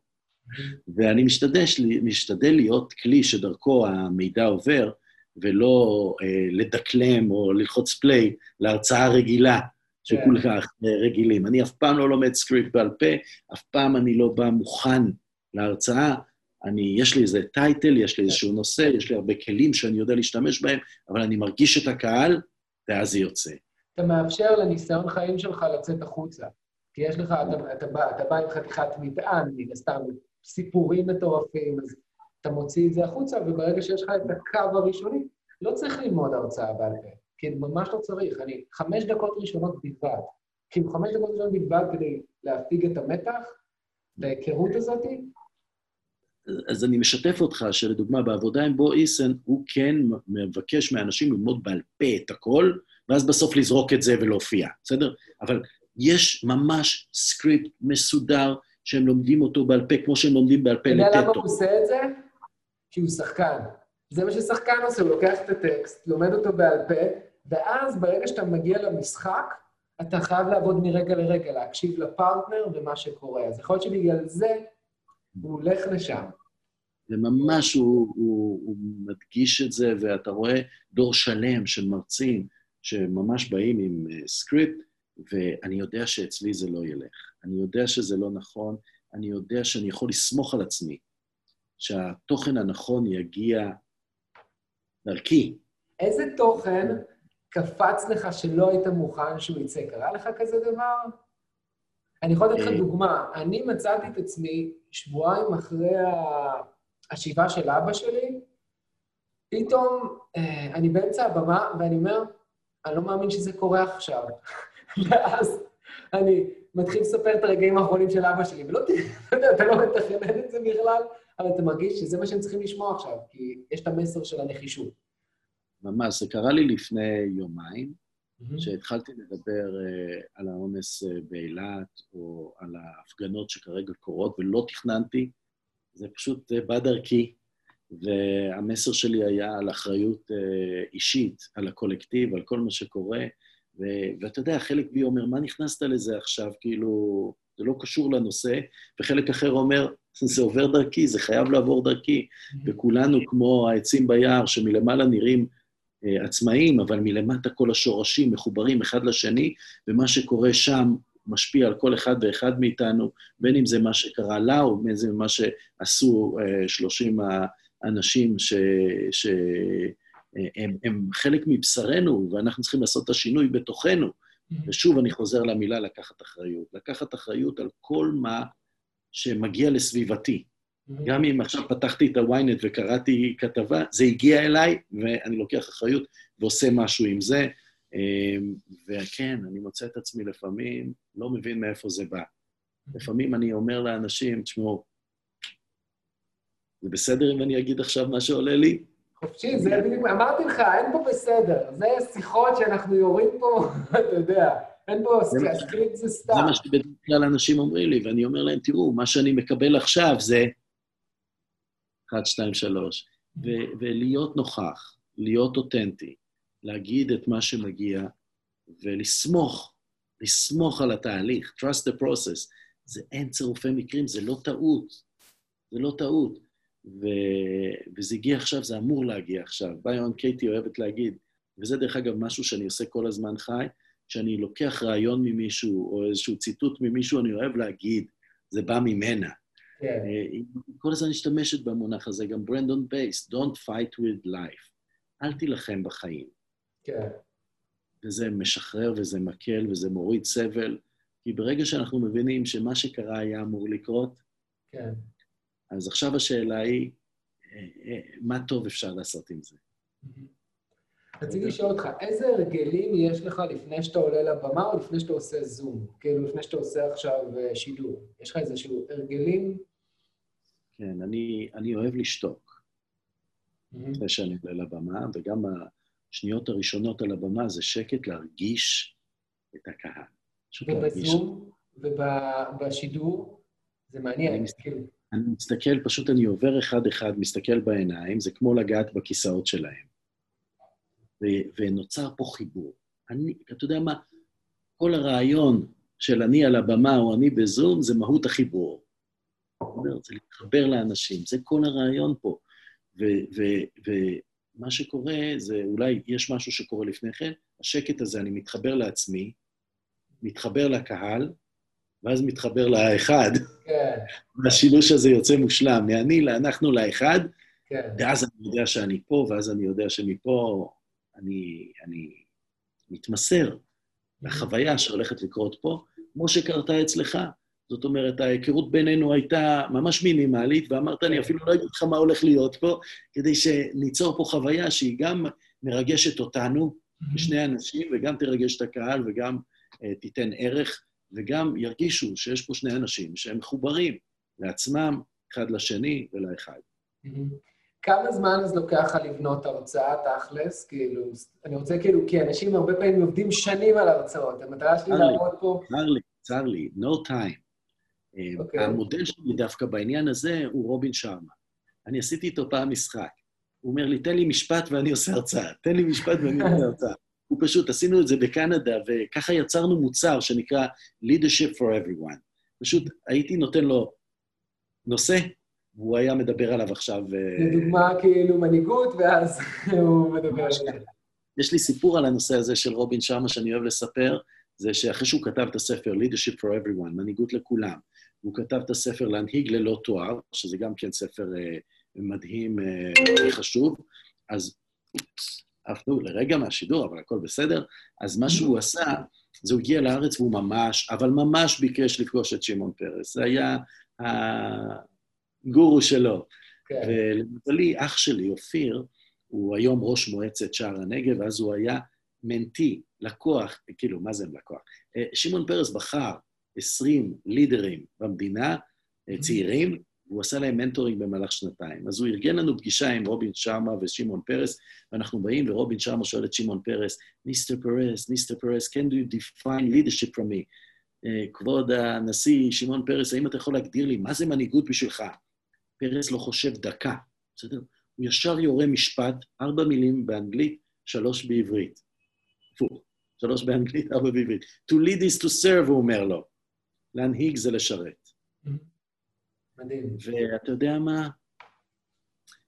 ואני משתדל, משתדל להיות כלי שדרכו המידע עובר, ולא אה, לדקלם או ללחוץ play להרצאה רגילה, שכל כן. כך אה, רגילים. אני אף פעם לא לומד script בעל פה, אף פעם אני לא בא מוכן להרצאה. אני, יש לי איזה title, יש לי איזשהו נושא, יש לי הרבה כלים שאני יודע להשתמש בהם, אבל אני מרגיש את הקהל, ואז זה יוצא. אתה מאפשר לניסיון חיים שלך לצאת החוצה. כי יש לך, אתה, אתה, בא, אתה בא עם חתיכת מטען, מן הסתם, סיפורים מטורפים, אז אתה מוציא את זה החוצה, וברגע שיש לך את הקו הראשוני, לא צריך ללמוד הרצאה בעל פה, כי ממש לא צריך. אני, חמש דקות ראשונות בלבד, כאילו חמש דקות ראשונות בלבד כדי להפיג את המתח, את ההיכרות הזאת. אז אני משתף אותך שלדוגמה, בעבודה עם בו איסן, הוא כן מבקש מאנשים ללמוד בעל פה את הכל, ואז בסוף לזרוק את זה ולהופיע, בסדר? אבל יש ממש סקריפט מסודר שהם לומדים אותו בעל פה, כמו שהם לומדים בעל פה לטטו. אתה יודע למה הוא עושה את זה? כי הוא שחקן. זה מה ששחקן עושה, הוא לוקח את הטקסט, לומד אותו בעל פה, ואז ברגע שאתה מגיע למשחק, אתה חייב לעבוד מרגע לרגע, להקשיב לפרטנר ומה שקורה. אז יכול להיות שבגלל זה הוא הולך לשם. זה ממש, הוא, הוא, הוא מדגיש את זה, ואתה רואה דור שלם של מרצים שממש באים עם uh, סקריפט, ואני יודע שאצלי זה לא ילך. אני יודע שזה לא נכון, אני יודע שאני יכול לסמוך על עצמי, שהתוכן הנכון יגיע דרכי. איזה תוכן קפץ לך שלא היית מוכן שהוא יצא? קרה לך כזה דבר? אני יכול לתת לך אה, דוגמה. אני מצאתי את עצמי שבועיים אחרי השבעה של אבא שלי, פתאום אה, אני באמצע הבמה ואני אומר, אני לא מאמין שזה קורה עכשיו. <laughs> ואז אני מתחיל לספר את הרגעים האחרונים של אבא שלי, ולא תראה, <laughs> אתה לא מתכנן את זה בכלל, אבל אתה מרגיש שזה מה שהם צריכים לשמוע עכשיו, כי יש את המסר של הנחישות. ממש, זה קרה לי לפני יומיים, שהתחלתי לדבר uh, על האונס uh, באילת, או על ההפגנות שכרגע קורות, ולא תכננתי, זה פשוט uh, בא דרכי, והמסר שלי היה על אחריות uh, אישית, על הקולקטיב, על כל מה שקורה, ו- ואתה יודע, חלק בי אומר, מה נכנסת לזה עכשיו? כאילו, זה לא קשור לנושא, וחלק אחר אומר, זה עובר דרכי, זה חייב לעבור דרכי. וכולנו כמו העצים ביער, שמלמעלה נראים עצמאיים, אבל מלמטה כל השורשים מחוברים אחד לשני, ומה שקורה שם משפיע על כל אחד ואחד מאיתנו, בין אם זה מה שקרה לה, או בין אם זה מה שעשו אה, 30 האנשים ש... ש... הם, הם חלק מבשרנו, ואנחנו צריכים לעשות את השינוי בתוכנו. Mm-hmm. ושוב, אני חוזר למילה לקחת אחריות. לקחת אחריות על כל מה שמגיע לסביבתי. Mm-hmm. גם אם עכשיו פתחתי את ה-ynet וקראתי כתבה, זה הגיע אליי, ואני לוקח אחריות ועושה משהו עם זה. אמ, וכן, אני מוצא את עצמי לפעמים, לא מבין מאיפה זה בא. Mm-hmm. לפעמים אני אומר לאנשים, תשמעו, זה בסדר אם אני אגיד עכשיו מה שעולה לי? חופשי, זה בדיוק, אמרתי לך, אין פה בסדר. זה שיחות שאנחנו יורים פה, <laughs> אתה יודע, אין פה סקריפט זה סתם. זה מה שבדרך כלל אנשים אומרים לי, ואני אומר להם, תראו, מה שאני מקבל עכשיו זה 1, 2, 3, ולהיות נוכח, להיות אותנטי, להגיד את מה שמגיע, ולסמוך, לסמוך על התהליך, trust the process. זה אין צירופי מקרים, זה לא טעות. זה לא טעות. ו... וזה הגיע עכשיו, זה אמור להגיע עכשיו. ביון קייטי אוהבת להגיד, וזה דרך אגב משהו שאני עושה כל הזמן חי, כשאני לוקח רעיון ממישהו או איזשהו ציטוט ממישהו, אני אוהב להגיד, זה בא ממנה. כן. Yeah. כל הזמן משתמשת במונח הזה, גם ברנדון בייס, Don't fight with life. אל תילחם בחיים. כן. וזה משחרר וזה מקל וזה מוריד סבל, כי ברגע שאנחנו מבינים שמה שקרה היה אמור לקרות, כן. אז עכשיו השאלה היא, אה, אה, מה טוב אפשר לעשות עם זה? רציתי לשאול אותך, איזה הרגלים יש לך לפני שאתה עולה לבמה או לפני שאתה עושה זום? כאילו, לפני שאתה עושה עכשיו אה, שידור. יש לך איזשהו הרגלים? כן, אני, אני אוהב לשתוק. לפני שאני עולה לבמה, וגם השניות הראשונות על הבמה זה שקט להרגיש את הקהל. ובזום ובשידור? זה מעניין, כאילו. אני מסתכל, פשוט אני עובר אחד-אחד, מסתכל בעיניים, זה כמו לגעת בכיסאות שלהם. ו- ונוצר פה חיבור. אני, אתה יודע מה? כל הרעיון של אני על הבמה או אני בזום זה מהות החיבור. אומר, זה להתחבר לאנשים, זה כל הרעיון פה. ומה שקורה זה, אולי יש משהו שקורה לפני כן, השקט הזה, אני מתחבר לעצמי, מתחבר לקהל, ואז מתחבר לאחד. כן. והשילוש הזה יוצא מושלם, מאני לאנחנו לאחד, כן. ואז אני יודע שאני פה, ואז אני יודע שמפה אני, אני מתמסר לחוויה שהולכת לקרות פה, כמו שקרתה אצלך. זאת אומרת, ההיכרות בינינו הייתה ממש מינימלית, ואמרת, אני אפילו לא אגיד לך מה הולך להיות פה, כדי שניצור פה חוויה שהיא גם מרגשת אותנו, שני אנשים, וגם תרגש את הקהל, וגם uh, תיתן ערך וגם ירגישו שיש פה שני אנשים שהם מחוברים לעצמם, אחד לשני ולאחד. כמה זמן אז לוקח לך לבנות הרצאה, תכלס? כאילו, אני רוצה כאילו, כי אנשים הרבה פעמים עובדים שנים על הרצאות, המטרה שלי לעבוד פה... צר לי, צר לי, no time. Okay. אוקיי. המודל שלי דווקא בעניין הזה הוא רובין שרמה. אני עשיתי איתו פעם משחק. הוא אומר לי, תן לי משפט ואני עושה הרצאה. תן לי משפט ואני עושה הרצאה. הוא פשוט, עשינו את זה בקנדה, וככה יצרנו מוצר שנקרא leadership for everyone. פשוט הייתי נותן לו נושא, והוא היה מדבר עליו עכשיו... אה, לדוגמה, כאילו מנהיגות, ואז <laughs> הוא מדבר על זה. יש לי סיפור על הנושא הזה של רובין שרמה שאני אוהב לספר, זה שאחרי שהוא כתב את הספר leadership for everyone, מנהיגות לכולם, והוא כתב את הספר להנהיג ללא תואר, שזה גם כן ספר uh, מדהים וחשוב, uh, אז עפנו לרגע מהשידור, אבל הכל בסדר. אז מה שהוא עשה, זה הוא הגיע לארץ והוא ממש, אבל ממש ביקש לפגוש את שמעון פרס. זה היה הגורו שלו. כן. ולמזלי, אח שלי, אופיר, הוא היום ראש מועצת שער הנגב, אז הוא היה mentee, לקוח, כאילו, מה זה לקוח? אה, שמעון פרס בחר 20 לידרים במדינה, אה, צעירים, והוא עשה להם mentoring במהלך שנתיים. אז הוא ארגן לנו פגישה עם רובין שרמה ושמעון פרס, ואנחנו באים, ורובין שרמה שואל את שמעון פרס, Mister פרס, Mister פרס, can you define leadership for me? Uh, כבוד הנשיא שמעון פרס, האם אתה יכול להגדיר לי מה זה מנהיגות בשבילך? פרס לא חושב דקה, בסדר? הוא ישר יורה משפט, ארבע מילים באנגלית, שלוש בעברית. הפוך, שלוש באנגלית, ארבע בעברית. To lead is to serve, הוא אומר לו. להנהיג זה לשרת. מדהים. ואתה יודע מה?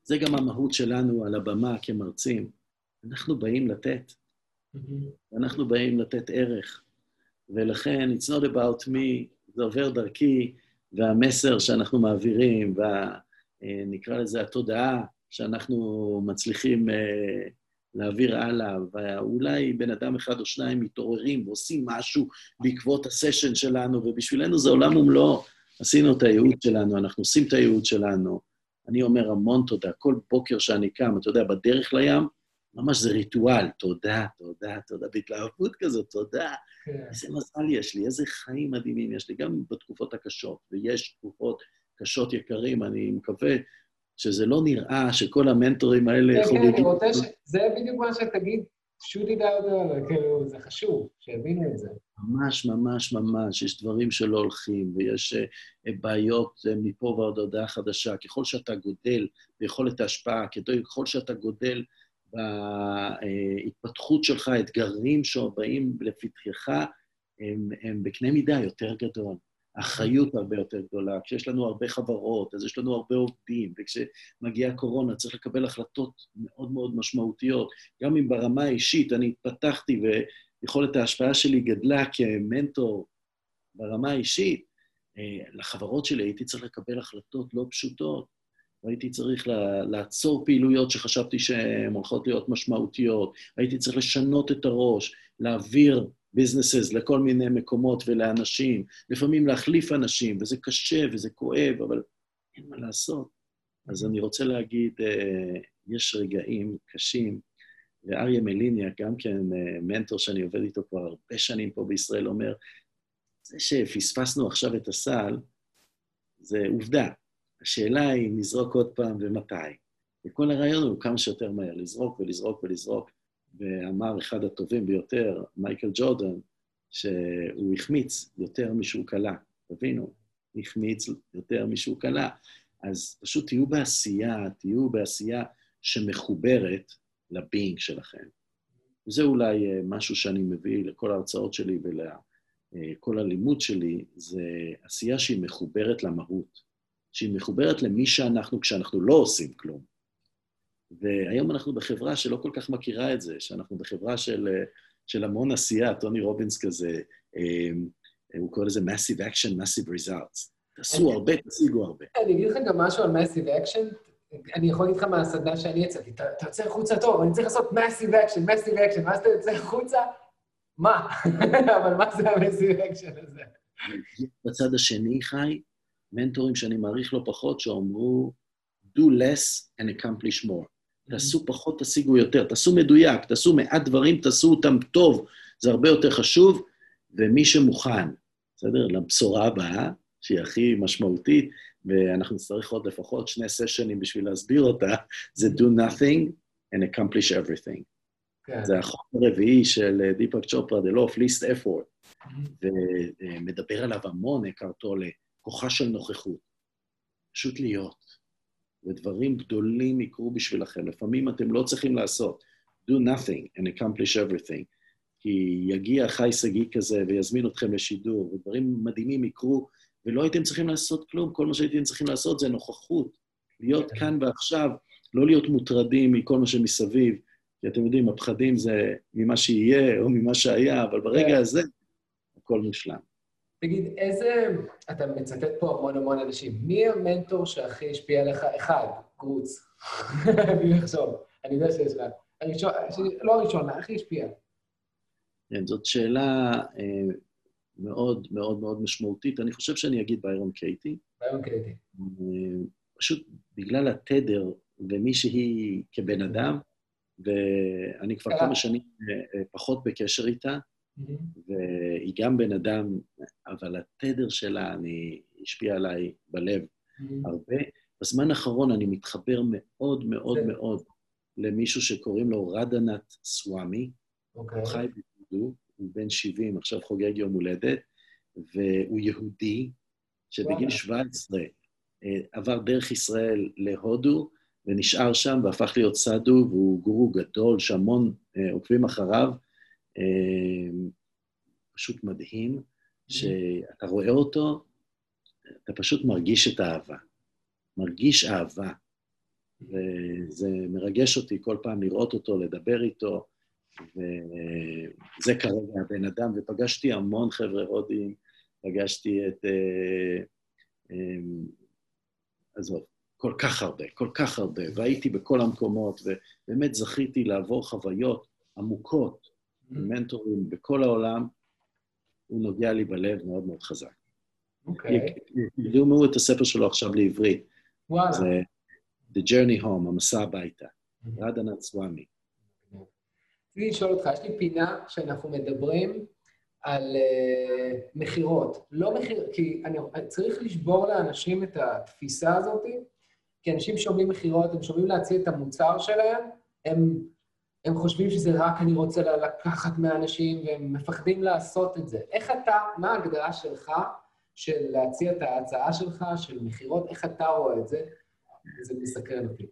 זה גם המהות שלנו על הבמה כמרצים. אנחנו באים לתת. אנחנו באים לתת ערך. ולכן, it's not about me, זה עובר דרכי, והמסר שאנחנו מעבירים, ונקרא לזה התודעה שאנחנו מצליחים uh, להעביר הלאה, ואולי בן אדם אחד או שניים מתעוררים ועושים משהו בעקבות הסשן שלנו, ובשבילנו זה עולם ומלואו. עשינו את הייעוד שלנו, אנחנו עושים את הייעוד שלנו. אני אומר המון תודה. כל בוקר שאני קם, אתה יודע, בדרך לים, ממש זה ריטואל, תודה, תודה, תודה, בהתלהבות כזאת, תודה. כן. איזה מזל יש לי, איזה חיים מדהימים יש לי, גם בתקופות הקשות, ויש תקופות קשות יקרים, אני מקווה שזה לא נראה שכל המנטורים האלה כן, יכולים... כן, אני רוצה ש... זה בדיוק מה שתגיד, out there, כאילו, זה חשוב, שיבינו את זה. ממש, ממש, ממש, יש דברים שלא הולכים, ויש uh, בעיות uh, מפה ועוד הודעה חדשה. ככל שאתה גודל ביכולת ההשפעה, ככל שאתה גודל בהתפתחות שלך, אתגרים שבאים לפתחך, הם, הם בקנה מידה יותר גדול. האחריות הרבה יותר גדולה. כשיש לנו הרבה חברות, אז יש לנו הרבה עובדים, וכשמגיעה קורונה צריך לקבל החלטות מאוד מאוד משמעותיות. גם אם ברמה האישית אני התפתחתי ויכולת ההשפעה שלי גדלה כמנטור ברמה האישית, אה, לחברות שלי הייתי צריך לקבל החלטות לא פשוטות. והייתי צריך לעצור פעילויות שחשבתי שהן הולכות להיות משמעותיות, הייתי צריך לשנות את הראש, להעביר ביזנסס לכל מיני מקומות ולאנשים, לפעמים להחליף אנשים, וזה קשה וזה כואב, אבל אין מה לעשות. אז אני רוצה להגיד, אה, יש רגעים קשים, ואריה מליניאק, גם כן אה, מנטור שאני עובד איתו כבר הרבה שנים פה בישראל, אומר, זה שפספסנו עכשיו את הסל, זה עובדה. השאלה היא, נזרוק עוד פעם ומתי. וכל הרעיון הוא כמה שיותר מהר, לזרוק ולזרוק ולזרוק. ואמר אחד הטובים ביותר, מייקל ג'ורדן, שהוא החמיץ יותר משהוא קלה. תבינו, החמיץ יותר משהוא קלה. אז פשוט תהיו בעשייה, תהיו בעשייה שמחוברת לבינג שלכם. וזה אולי אה, משהו שאני מביא לכל ההרצאות שלי ולכל הלימוד שלי, זה עשייה שהיא מחוברת למהות, שהיא מחוברת למי שאנחנו כשאנחנו לא עושים כלום. והיום אנחנו בחברה שלא כל כך מכירה את זה, שאנחנו בחברה של, של המון עשייה, טוני רובינס כזה, אמ, הוא קורא לזה Massive Action, Massive Results. תעשו הרבה, תשיגו הרבה. אני אגיד לך גם משהו על Massive Action. אני יכול להגיד לך מהסדנה שאני יצאתי, אתה יוצא החוצה טוב, אני צריך לעשות Massive Action, Massive Action, ואז אתה יוצא החוצה, מה? <laughs> אבל מה זה ה-Massive Action הזה? בצד השני, חי, מנטורים שאני מעריך לא פחות, שאומרו, do less and accomplish more. תעשו פחות, תשיגו יותר. תעשו מדויק, תעשו מעט דברים, תעשו אותם טוב, זה הרבה יותר חשוב. ומי שמוכן, בסדר? לבשורה הבאה, שהיא הכי משמעותית, ואנחנו נצטרך עוד לפחות שני סשנים בשביל להסביר אותה, זה do nothing and accomplish everything. כן. זה החוק הרביעי של דיפק צ'ופרה, The Law of Least Effort, ומדבר עליו המון, הכרתו לכוחה של נוכחות. פשוט להיות. ודברים גדולים יקרו בשבילכם. לפעמים אתם לא צריכים לעשות. do nothing and accomplish everything. כי יגיע חי שגיא כזה ויזמין אתכם לשידור, ודברים מדהימים יקרו, ולא הייתם צריכים לעשות כלום, כל מה שהייתם צריכים לעשות זה נוכחות. להיות כן. כאן ועכשיו, לא להיות מוטרדים מכל מה שמסביב, כי אתם יודעים, הפחדים זה ממה שיהיה או ממה שהיה, אבל ברגע כן. הזה, הכל מושלם. תגיד, איזה... אתה מצטט פה המון המון אנשים. מי המנטור שהכי השפיע עליך? אחד, קרוץ. <laughs> אני לחשוב. אני יודע שיש לך. הראשון, לא הראשון, הכי השפיע. כן, זאת שאלה אה, מאוד מאוד מאוד משמעותית. אני חושב שאני אגיד ביירון קייטי. ביירון קייטי. אה, פשוט בגלל התדר ומי שהיא כבן אדם, ואני כבר כמה שנים אה, פחות בקשר איתה, והיא גם בן אדם, אבל התדר שלה, אני, השפיע עליי בלב הרבה. בזמן האחרון אני מתחבר מאוד מאוד מאוד למישהו שקוראים לו רדנת סוואמי. אוקיי. הוא חי בהודו, הוא בן 70, עכשיו חוגג יום הולדת, והוא יהודי, שבגיל 17 אה, עבר דרך ישראל להודו, ונשאר שם והפך להיות סאדו, והוא גורו גדול שהמון אה, עוקבים אחריו. אמ, פשוט מדהים, שאתה רואה אותו, אתה פשוט מרגיש את האהבה. מרגיש אהבה. וזה מרגש אותי כל פעם לראות אותו, לדבר איתו, וזה כרגע הבן אדם, ופגשתי המון חבר'ה הודים, פגשתי את... אה, אמ, עזוב, כל כך הרבה, כל כך הרבה, והייתי בכל המקומות, ובאמת זכיתי לעבור חוויות עמוקות מנטורים בכל העולם, הוא נוגע לי בלב מאוד מאוד חזק. אוקיי. תרגמו את הספר שלו עכשיו לעברית. וואלה. זה The Journey Home, המסע הביתה. רדנה צוואמי. רציתי לשאול אותך, יש לי פינה שאנחנו מדברים על uh, מכירות. לא מכיר... כי אני צריך לשבור לאנשים את התפיסה הזאת, כי אנשים שומעים מכירות, הם שומעים להציע את המוצר שלהם, הם, הם חושבים שזה רק אני רוצה לקחת מהאנשים, והם מפחדים לעשות את זה. איך אתה, מה ההגדרה שלך של להציע את ההצעה שלך, של מכירות, איך אתה רואה את זה? זה מסקרן אותי.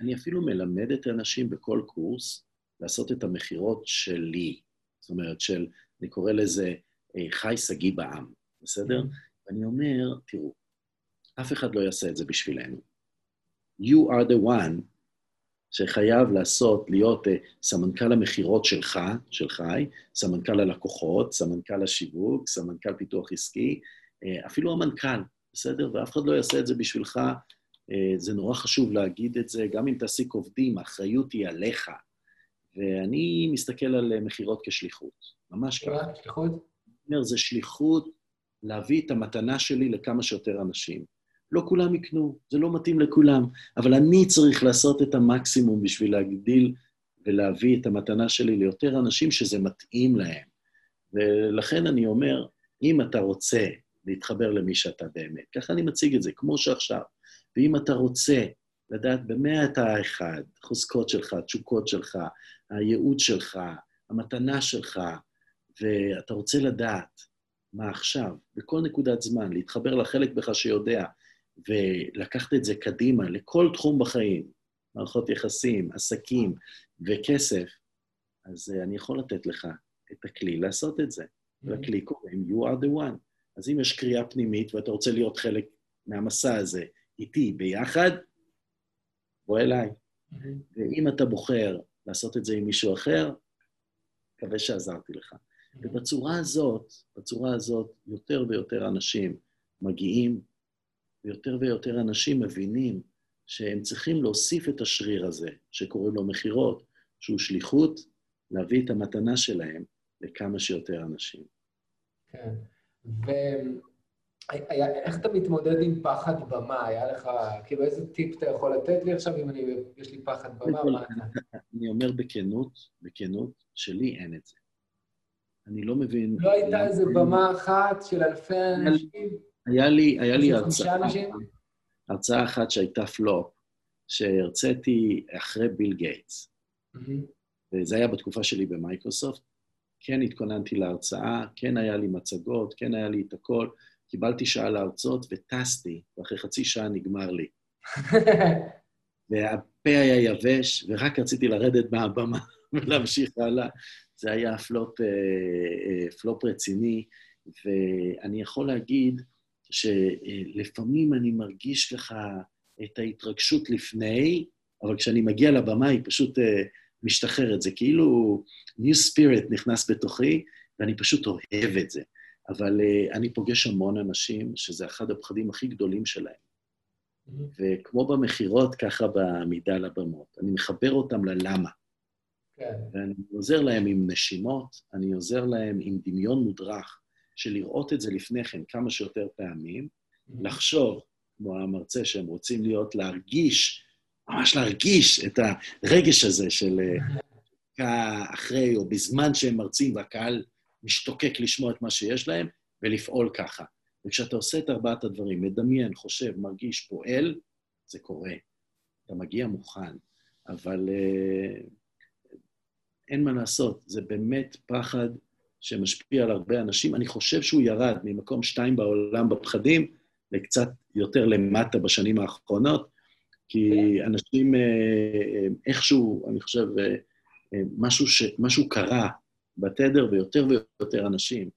אני אפילו מלמד את האנשים בכל קורס לעשות את המכירות שלי. זאת אומרת, של, אני קורא לזה אה, חי שגיא בעם, בסדר? Mm-hmm. ואני אומר, תראו, אף אחד לא יעשה את זה בשבילנו. You are the one שחייב לעשות, להיות uh, סמנכ"ל המכירות שלך, של חי, סמנכ"ל הלקוחות, סמנכ"ל השיווק, סמנכ"ל פיתוח עסקי, uh, אפילו המנכ"ל, בסדר? ואף אחד לא יעשה את זה בשבילך. Uh, זה נורא חשוב להגיד את זה, גם אם תעסיק עובדים, האחריות היא עליך. ואני מסתכל על מכירות כשליחות, ממש ככה. שליחות? אני אומר, זה שליחות להביא את המתנה שלי לכמה שיותר אנשים. לא כולם יקנו, זה לא מתאים לכולם, אבל אני צריך לעשות את המקסימום בשביל להגדיל ולהביא את המתנה שלי ליותר אנשים שזה מתאים להם. ולכן אני אומר, אם אתה רוצה להתחבר למי שאתה באמת, ככה אני מציג את זה, כמו שעכשיו, ואם אתה רוצה לדעת במה אתה האחד, חוזקות שלך, תשוקות שלך, הייעוד שלך, המתנה שלך, ואתה רוצה לדעת מה עכשיו, בכל נקודת זמן, להתחבר לחלק בך שיודע, ולקחת את זה קדימה לכל תחום בחיים, מערכות יחסים, עסקים וכסף, אז uh, אני יכול לתת לך את הכלי לעשות את זה. Mm-hmm. לכלי קוראים You are the one. אז אם יש קריאה פנימית ואתה רוצה להיות חלק מהמסע הזה איתי ביחד, בוא אליי. Mm-hmm. ואם אתה בוחר לעשות את זה עם מישהו אחר, מקווה שעזרתי לך. Mm-hmm. ובצורה הזאת, בצורה הזאת, יותר ויותר אנשים מגיעים ויותר ויותר אנשים מבינים שהם צריכים להוסיף את השריר הזה, שקוראים לו מכירות, שהוא שליחות, להביא את המתנה שלהם לכמה שיותר אנשים. כן. ואיך אתה מתמודד עם פחד במה? היה לך, כאילו, איזה טיפ אתה יכול לתת לי עכשיו אם אני, יש לי פחד במה? מה אתה? אני אומר בכנות, בכנות, שלי אין את זה. אני לא מבין... לא הייתה איזה במה אחת של אלפי אנשים? היה לי, היה לי הרצאה, הרצאה אחת שהייתה פלופ, שהרציתי אחרי ביל גייטס. וזה היה בתקופה שלי במייקרוסופט. כן התכוננתי להרצאה, כן היה לי מצגות, כן היה לי את הכל. קיבלתי שעה להרצות וטסתי, ואחרי חצי שעה נגמר לי. <laughs> והפה היה יבש, ורק רציתי לרדת מהבמה <laughs> ולהמשיך הלאה. זה היה פלופ, אה, אה, פלופ רציני, ואני יכול להגיד, שלפעמים אני מרגיש ככה את ההתרגשות לפני, אבל כשאני מגיע לבמה היא פשוט uh, משתחררת. זה כאילו New Spirit נכנס בתוכי, ואני פשוט אוהב את זה. אבל uh, אני פוגש המון אנשים שזה אחד הפחדים הכי גדולים שלהם. Mm-hmm. וכמו במכירות, ככה בעמידה לבמות. אני מחבר אותם ללמה. כן. ואני עוזר להם עם נשימות, אני עוזר להם עם דמיון מודרך. של לראות את זה לפני כן כמה שיותר פעמים, mm-hmm. לחשוב, כמו המרצה שהם רוצים להיות, להרגיש, ממש להרגיש את הרגש הזה של אה, אחרי או בזמן שהם מרצים והקהל משתוקק לשמוע את מה שיש להם, ולפעול ככה. וכשאתה עושה את ארבעת הדברים, מדמיין, חושב, מרגיש, פועל, זה קורה. אתה מגיע מוכן. אבל uh, אין מה לעשות, זה באמת פחד שמשפיע על הרבה אנשים. אני חושב שהוא ירד ממקום שתיים בעולם בפחדים לקצת יותר למטה בשנים האחרונות, כי אנשים אה, אה, איכשהו, אני חושב, אה, משהו, ש, משהו קרה בתדר, ויותר ויותר אנשים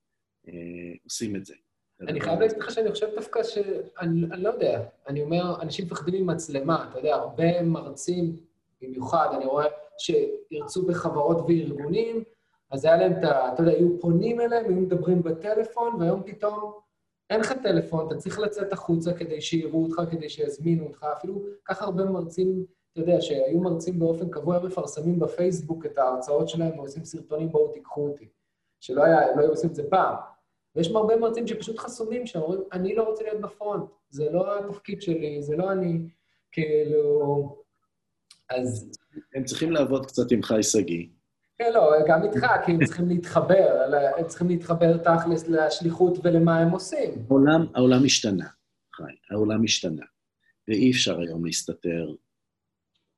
עושים את זה. אני חייב להגיד לך שאני חושב דווקא ש... אני, אני לא יודע, אני אומר, אנשים מפחדים ממצלמה, אתה יודע, הרבה מרצים, במיוחד, אני רואה שירצו בחברות וארגונים, אז היה להם את ה... אתה יודע, היו פונים אליהם, היו מדברים בטלפון, והיום פתאום אין לך טלפון, אתה צריך לצאת החוצה כדי שיראו אותך, כדי שיזמינו אותך. אפילו ככה הרבה מרצים, אתה יודע, שהיו מרצים באופן קבוע, הם מפרסמים בפייסבוק את ההרצאות שלהם, ועושים סרטונים, בואו תיקחו אותי. שלא היה, לא היו עושים את זה פעם. ויש הרבה מרצים שפשוט חסומים, שאומרים, אני לא רוצה להיות בפרונט, זה לא התפקיד שלי, זה לא אני, כאילו... אז... הם צריכים לעבוד קצת עם חי שגיא. כן, לא, גם איתך, כי הם צריכים להתחבר, הם צריכים להתחבר תכלס לשליחות ולמה הם עושים. העולם, העולם השתנה, חי, העולם השתנה. ואי אפשר היום להסתתר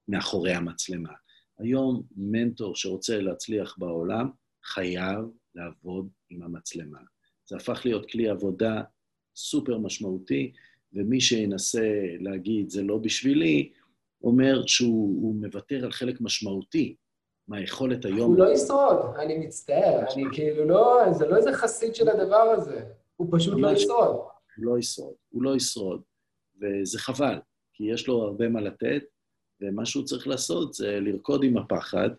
מאחורי המצלמה. היום מנטור שרוצה להצליח בעולם חייב לעבוד עם המצלמה. זה הפך להיות כלי עבודה סופר משמעותי, ומי שינסה להגיד, זה לא בשבילי, אומר שהוא מוותר על חלק משמעותי מהיכולת היום... הוא לא ישרוד, אני מצטער, אני כאילו לא, זה לא איזה חסיד של הדבר הזה, הוא פשוט לא ישרוד. הוא לא ישרוד, הוא לא ישרוד, וזה חבל, כי יש לו הרבה מה לתת, ומה שהוא צריך לעשות זה לרקוד עם הפחד,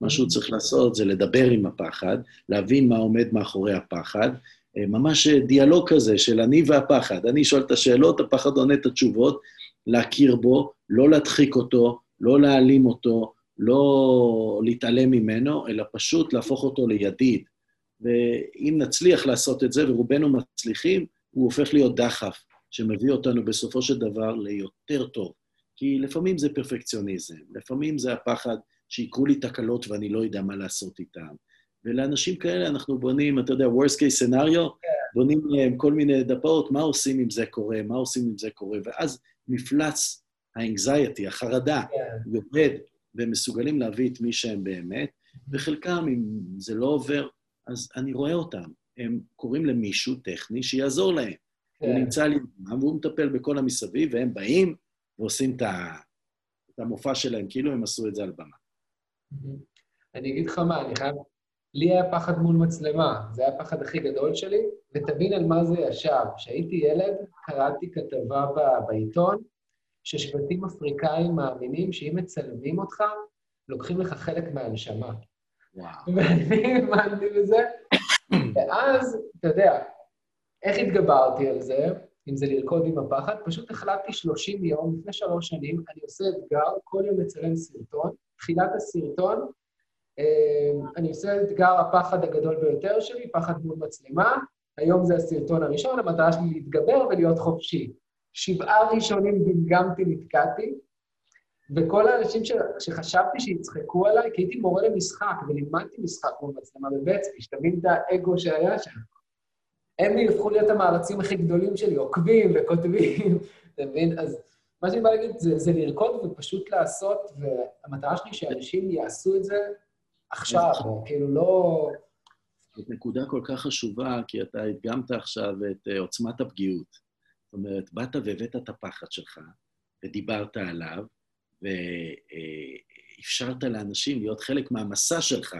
מה שהוא צריך לעשות זה לדבר עם הפחד, להבין מה עומד מאחורי הפחד, אה, ממש דיאלוג כזה של אני והפחד. אני שואל את השאלות, הפחד עונה את התשובות, להכיר בו, לא להדחיק אותו, לא להעלים אותו, לא להתעלם ממנו, אלא פשוט להפוך אותו לידיד. ואם נצליח לעשות את זה, ורובנו מצליחים, הוא הופך להיות דחף, שמביא אותנו בסופו של דבר ליותר טוב. כי לפעמים זה פרפקציוניזם, לפעמים זה הפחד שיקרו לי תקלות ואני לא יודע מה לעשות איתם. ולאנשים כאלה אנחנו בונים, אתה יודע, worst case scenario, yeah. בונים להם כל מיני דפות, מה עושים אם זה קורה, מה עושים אם זה קורה, ואז מפלץ האנגזייטי, החרדה, yeah. יורד, והם מסוגלים להביא את מי שהם באמת, וחלקם, אם זה לא עובר, אז אני רואה אותם. הם קוראים למישהו טכני שיעזור להם. Yeah. הוא נמצא לי, והוא מטפל בכל המסביב, והם באים ועושים את המופע שלהם, כאילו הם עשו את זה על במה. אני אגיד לך מה, אני חייב לי היה פחד מול מצלמה, זה היה הפחד הכי גדול שלי, ותבין על מה זה ישב. כשהייתי ילד, קראתי כתבה בעיתון, ששבטים אפריקאים מאמינים שאם מצלמים אותך, לוקחים לך חלק מהנשמה. וואו. ואני האמנתי בזה, ואז, אתה יודע, איך התגברתי על זה, אם זה לרקוד עם הפחד? פשוט החלטתי 30 יום, לפני שלוש שנים, אני עושה אתגר, כל יום מצלם סרטון, תחילת הסרטון, אה, אני עושה אתגר הפחד הגדול ביותר שלי, פחד מול מצלמה. היום זה הסרטון הראשון, המטרה שלי להתגבר ולהיות חופשי. שבעה ראשונים גמגמתי, נתקעתי, וכל האנשים ש... שחשבתי שיצחקו עליי, כי הייתי מורה למשחק, ולימדתי משחק מול מצלמה בבצקי, שתבין את האגו שהיה שם. הם הפכו להיות המערצים הכי גדולים שלי, עוקבים וכותבים, <laughs> אתה מבין? אז מה שאני בא להגיד זה, זה לרקוד ופשוט לעשות, והמטרה שלי שאנשים יעשו את זה עכשיו, כאילו לא... זאת נקודה כל כך חשובה, כי אתה הדגמת עכשיו את uh, עוצמת הפגיעות. זאת אומרת, באת והבאת את הפחד שלך, ודיברת עליו, ואפשרת לאנשים להיות חלק מהמסע שלך,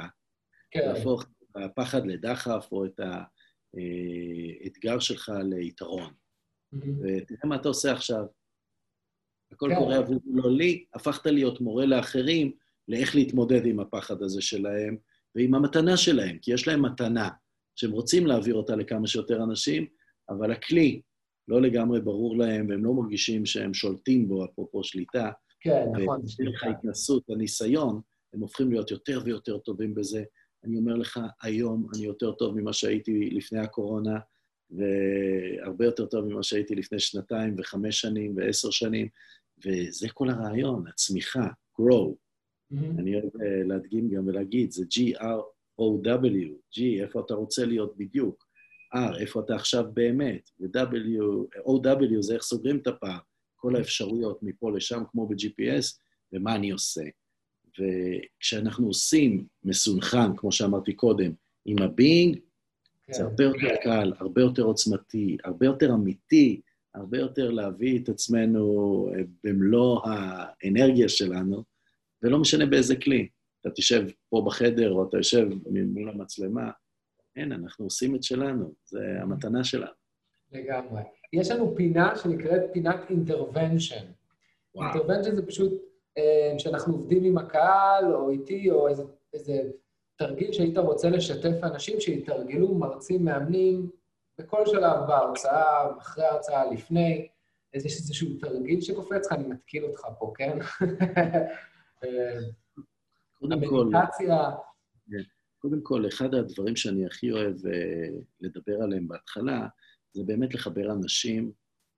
כן. להפוך את הפחד לדחף, או את האתגר אה, שלך ליתרון. Mm-hmm. ותראה מה אתה עושה עכשיו. הכל כן. קורה עבור לא לי, הפכת להיות מורה לאחרים, לאיך להתמודד עם הפחד הזה שלהם ועם המתנה שלהם, כי יש להם מתנה שהם רוצים להעביר אותה לכמה שיותר אנשים, אבל הכלי לא לגמרי ברור להם, והם לא מרגישים שהם שולטים בו, אפרופו שליטה. כן, נכון. ודרך ההתנסות, הניסיון, הם הופכים להיות יותר ויותר טובים בזה. אני אומר לך, היום אני יותר טוב ממה שהייתי לפני הקורונה, והרבה יותר טוב ממה שהייתי לפני שנתיים וחמש שנים ועשר שנים, וזה כל הרעיון, הצמיחה, grow. Mm-hmm. אני אוהב uh, להדגים גם ולהגיד, זה G-R-O-W, G, איפה אתה רוצה להיות בדיוק, R, איפה אתה עכשיו באמת, ו-O-W זה איך סוגרים את הפער, כל האפשרויות מפה לשם, כמו ב-GPS, ומה אני עושה. וכשאנחנו עושים מסונכן, כמו שאמרתי קודם, עם ה-being, כן. זה הרבה יותר קל, הרבה יותר עוצמתי, הרבה יותר אמיתי, הרבה יותר להביא את עצמנו אה, במלוא האנרגיה שלנו, ולא משנה באיזה כלי. אתה תשב פה בחדר, או אתה יושב מול המצלמה, אין, אנחנו עושים את שלנו, זה המתנה שלנו. לגמרי. יש לנו פינה שנקראת פינת אינטרוונשן. אינטרוונשן זה פשוט אה, שאנחנו עובדים עם הקהל, או איתי, או איזה, איזה תרגיל שהיית רוצה לשתף אנשים שיתרגלו, מרצים, מאמנים, בכל שלב בהרצאה, אחרי ההרצאה, לפני. יש איזשהו תרגיל שקופץ לך, אני מתקיל אותך פה, כן? <laughs> המדיטציה... קודם כל, אחד הדברים שאני הכי אוהב אה, לדבר עליהם בהתחלה, זה באמת לחבר אנשים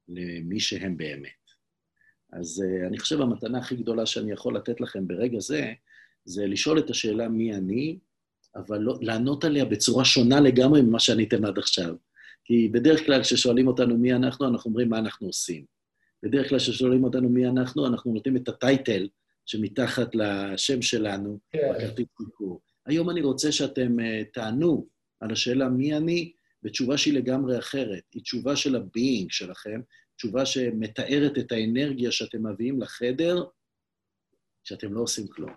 למי שהם באמת. אז uh, אני חושב המתנה הכי גדולה שאני יכול לתת לכם ברגע זה, זה לשאול את השאלה מי אני, אבל לא, לענות עליה בצורה שונה לגמרי ממה שעניתם עד עכשיו. כי בדרך כלל כששואלים אותנו מי אנחנו, אנחנו אומרים מה אנחנו עושים. בדרך כלל כששואלים אותנו מי אנחנו, אנחנו נותנים את הטייטל שמתחת לשם שלנו כן. בכרטיס ביקור. היום אני רוצה שאתם אה, תענו על השאלה מי אני, בתשובה שהיא לגמרי אחרת. היא תשובה של ה being שלכם, תשובה שמתארת את האנרגיה שאתם מביאים לחדר, שאתם לא עושים כלום.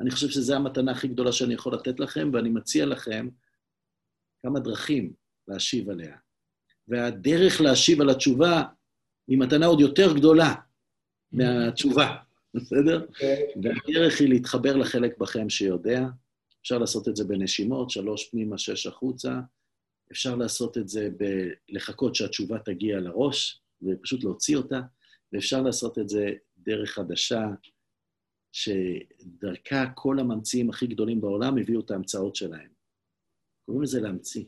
אני חושב שזו המתנה הכי גדולה שאני יכול לתת לכם, ואני מציע לכם כמה דרכים להשיב עליה. והדרך להשיב על התשובה היא מתנה עוד יותר גדולה מהתשובה, בסדר? אוקיי. והדרך היא להתחבר לחלק בכם שיודע. אפשר לעשות את זה בנשימות, שלוש פנימה, שש החוצה. אפשר לעשות את זה בלחכות שהתשובה תגיע לראש, ופשוט להוציא אותה, ואפשר לעשות את זה דרך חדשה, שדרכה כל הממציאים הכי גדולים בעולם הביאו את ההמצאות שלהם. קוראים לזה להמציא.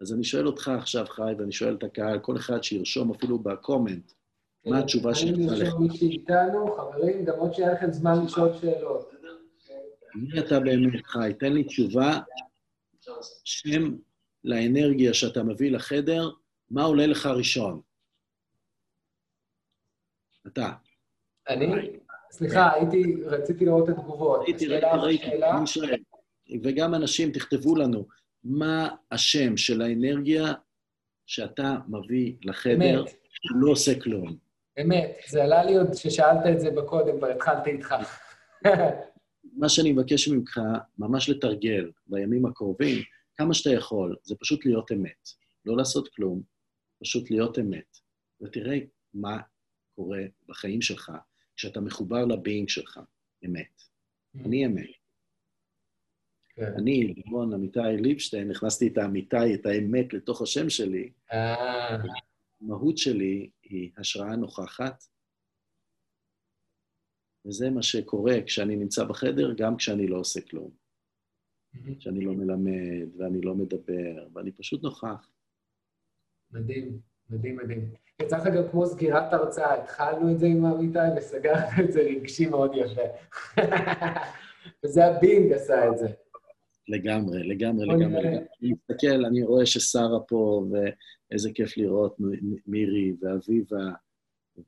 אז אני שואל אותך עכשיו, חי, ואני שואל את הקהל, כל אחד שירשום אפילו בקומנט, מה התשובה שלך לך. אני לרשום מי שאיתנו, חברים, גם עוד שהיה לכם זמן לשאול שאלות. מי אתה באמת, חי? תן לי תשובה, שם לאנרגיה שאתה מביא לחדר, מה עולה לך ראשון? אתה. אני? סליחה, הייתי, רציתי לראות את התגובות. הייתי, ראיתי, ראיתי. וגם אנשים, תכתבו לנו, מה השם של האנרגיה שאתה מביא לחדר. שלא עושה כלום. אמת, זה עלה לי עוד כששאלת את זה בקודם, כבר התחלתי איתך. <laughs> מה שאני מבקש ממך, ממש לתרגל בימים הקרובים, כמה שאתה יכול, זה פשוט להיות אמת. לא לעשות כלום, פשוט להיות אמת. ותראה מה קורה בחיים שלך כשאתה מחובר לביינג שלך, אמת. Mm-hmm. אני אמת. כן. אני, לימון אמיתי ליבשטיין, הכנסתי את האמיתי, את האמת לתוך השם שלי. אה. המהות שלי היא השראה נוכחת, וזה מה שקורה כשאני נמצא בחדר, גם כשאני לא עושה כלום. כשאני לא מלמד, ואני לא מדבר, ואני פשוט נוכח. מדהים, מדהים, מדהים. יצא לך גם כמו סגירת הרצאה, התחלנו את זה עם אמיתי וסגרת את זה רגשי מאוד יפה. <laughs> וזה הבינג עשה את זה. לגמרי, לגמרי, לגמרי. אני מסתכל, אני רואה ששרה פה, ואיזה כיף לראות מירי ואביבה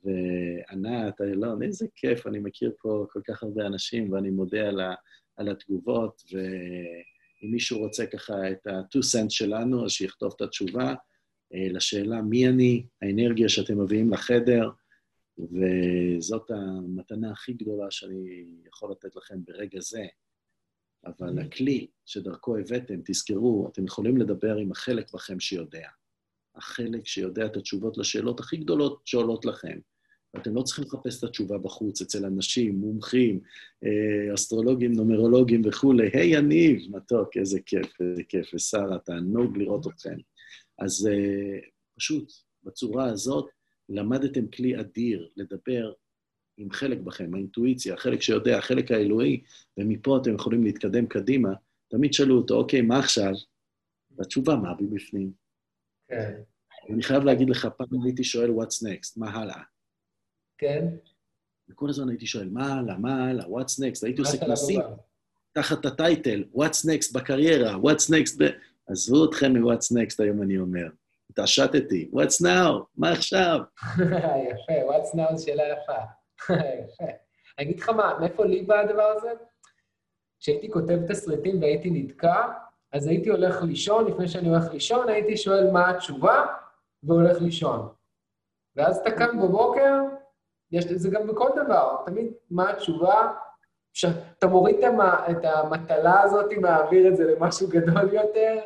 וענת, איילון, איזה כיף, אני מכיר פה כל כך הרבה אנשים, ואני מודה על, ה, על התגובות, ואם מישהו רוצה ככה את ה-two cents שלנו, אז שיכתוב את התשובה אה, לשאלה מי אני, האנרגיה שאתם מביאים לחדר, וזאת המתנה הכי גדולה שאני יכול לתת לכם ברגע זה. אבל הכלי שדרכו הבאתם, תזכרו, אתם יכולים לדבר עם החלק בכם שיודע. החלק שיודע את התשובות לשאלות הכי גדולות שעולות לכם. ואתם לא צריכים לחפש את התשובה בחוץ, אצל אנשים, מומחים, אה, אסטרולוגים, נומרולוגים וכולי. היי, hey, יניב, מתוק, איזה כיף, איזה כיף, ושרה, תענוג לראות אתכם. אז uh, פשוט, בצורה הזאת, למדתם כלי אדיר לדבר עם חלק בכם, האינטואיציה, החלק שיודע, החלק האלוהי, ומפה אתם יכולים להתקדם קדימה, תמיד שאלו אותו, אוקיי, מה עכשיו? והתשובה, מה מבפנים? כן. אני חייב להגיד לך, פעם הייתי שואל, what's next? מה הלאה? כן. וכל הזמן הייתי שואל, מה הלאה, מה הלאה, what's next? הייתי עושה כנסים תחת הטייטל, what's next בקריירה, what's next ב... עזבו אתכם מ-what's next היום אני אומר. התעשתתי, what's now, מה עכשיו? <laughs> יפה, what's now זו שאלה יפה. <laughs> יפה. אני אגיד לך מה, מאיפה לי בא הדבר הזה? כשהייתי כותב תסריטים והייתי נתקע, אז הייתי הולך לישון, לפני שאני הולך לישון, הייתי שואל מה התשובה, והולך לישון. ואז אתה קם בבוקר, יש, זה גם בכל דבר, תמיד מה התשובה, שאתה מוריד את המטלה הזאת, מעביר את זה למשהו גדול יותר,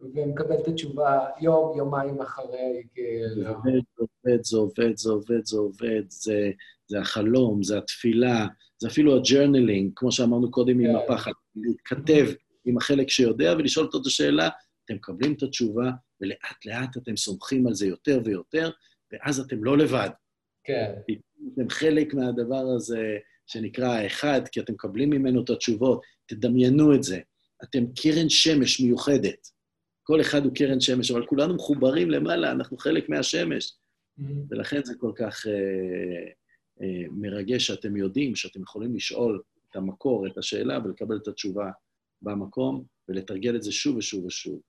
ומקבל את התשובה יום, יומיים אחרי, כאילו. זה עובד, זה עובד, זה עובד, זה עובד, זה, זה החלום, זה התפילה, זה אפילו ה journaling, כמו שאמרנו קודם עם כן. הפחד, להתכתב עם החלק שיודע ולשאול אותו את השאלה, אתם מקבלים את התשובה, ולאט-לאט אתם סומכים על זה יותר ויותר, ואז אתם לא לבד. כן. אתם חלק מהדבר הזה שנקרא האחד, כי אתם מקבלים ממנו את התשובות. תדמיינו את זה. אתם קרן שמש מיוחדת. כל אחד הוא קרן שמש, אבל כולנו מחוברים למעלה, אנחנו חלק מהשמש. Mm-hmm. ולכן זה כל כך אה, אה, מרגש שאתם יודעים שאתם יכולים לשאול את המקור, את השאלה, ולקבל את התשובה במקום, ולתרגל את זה שוב ושוב ושוב.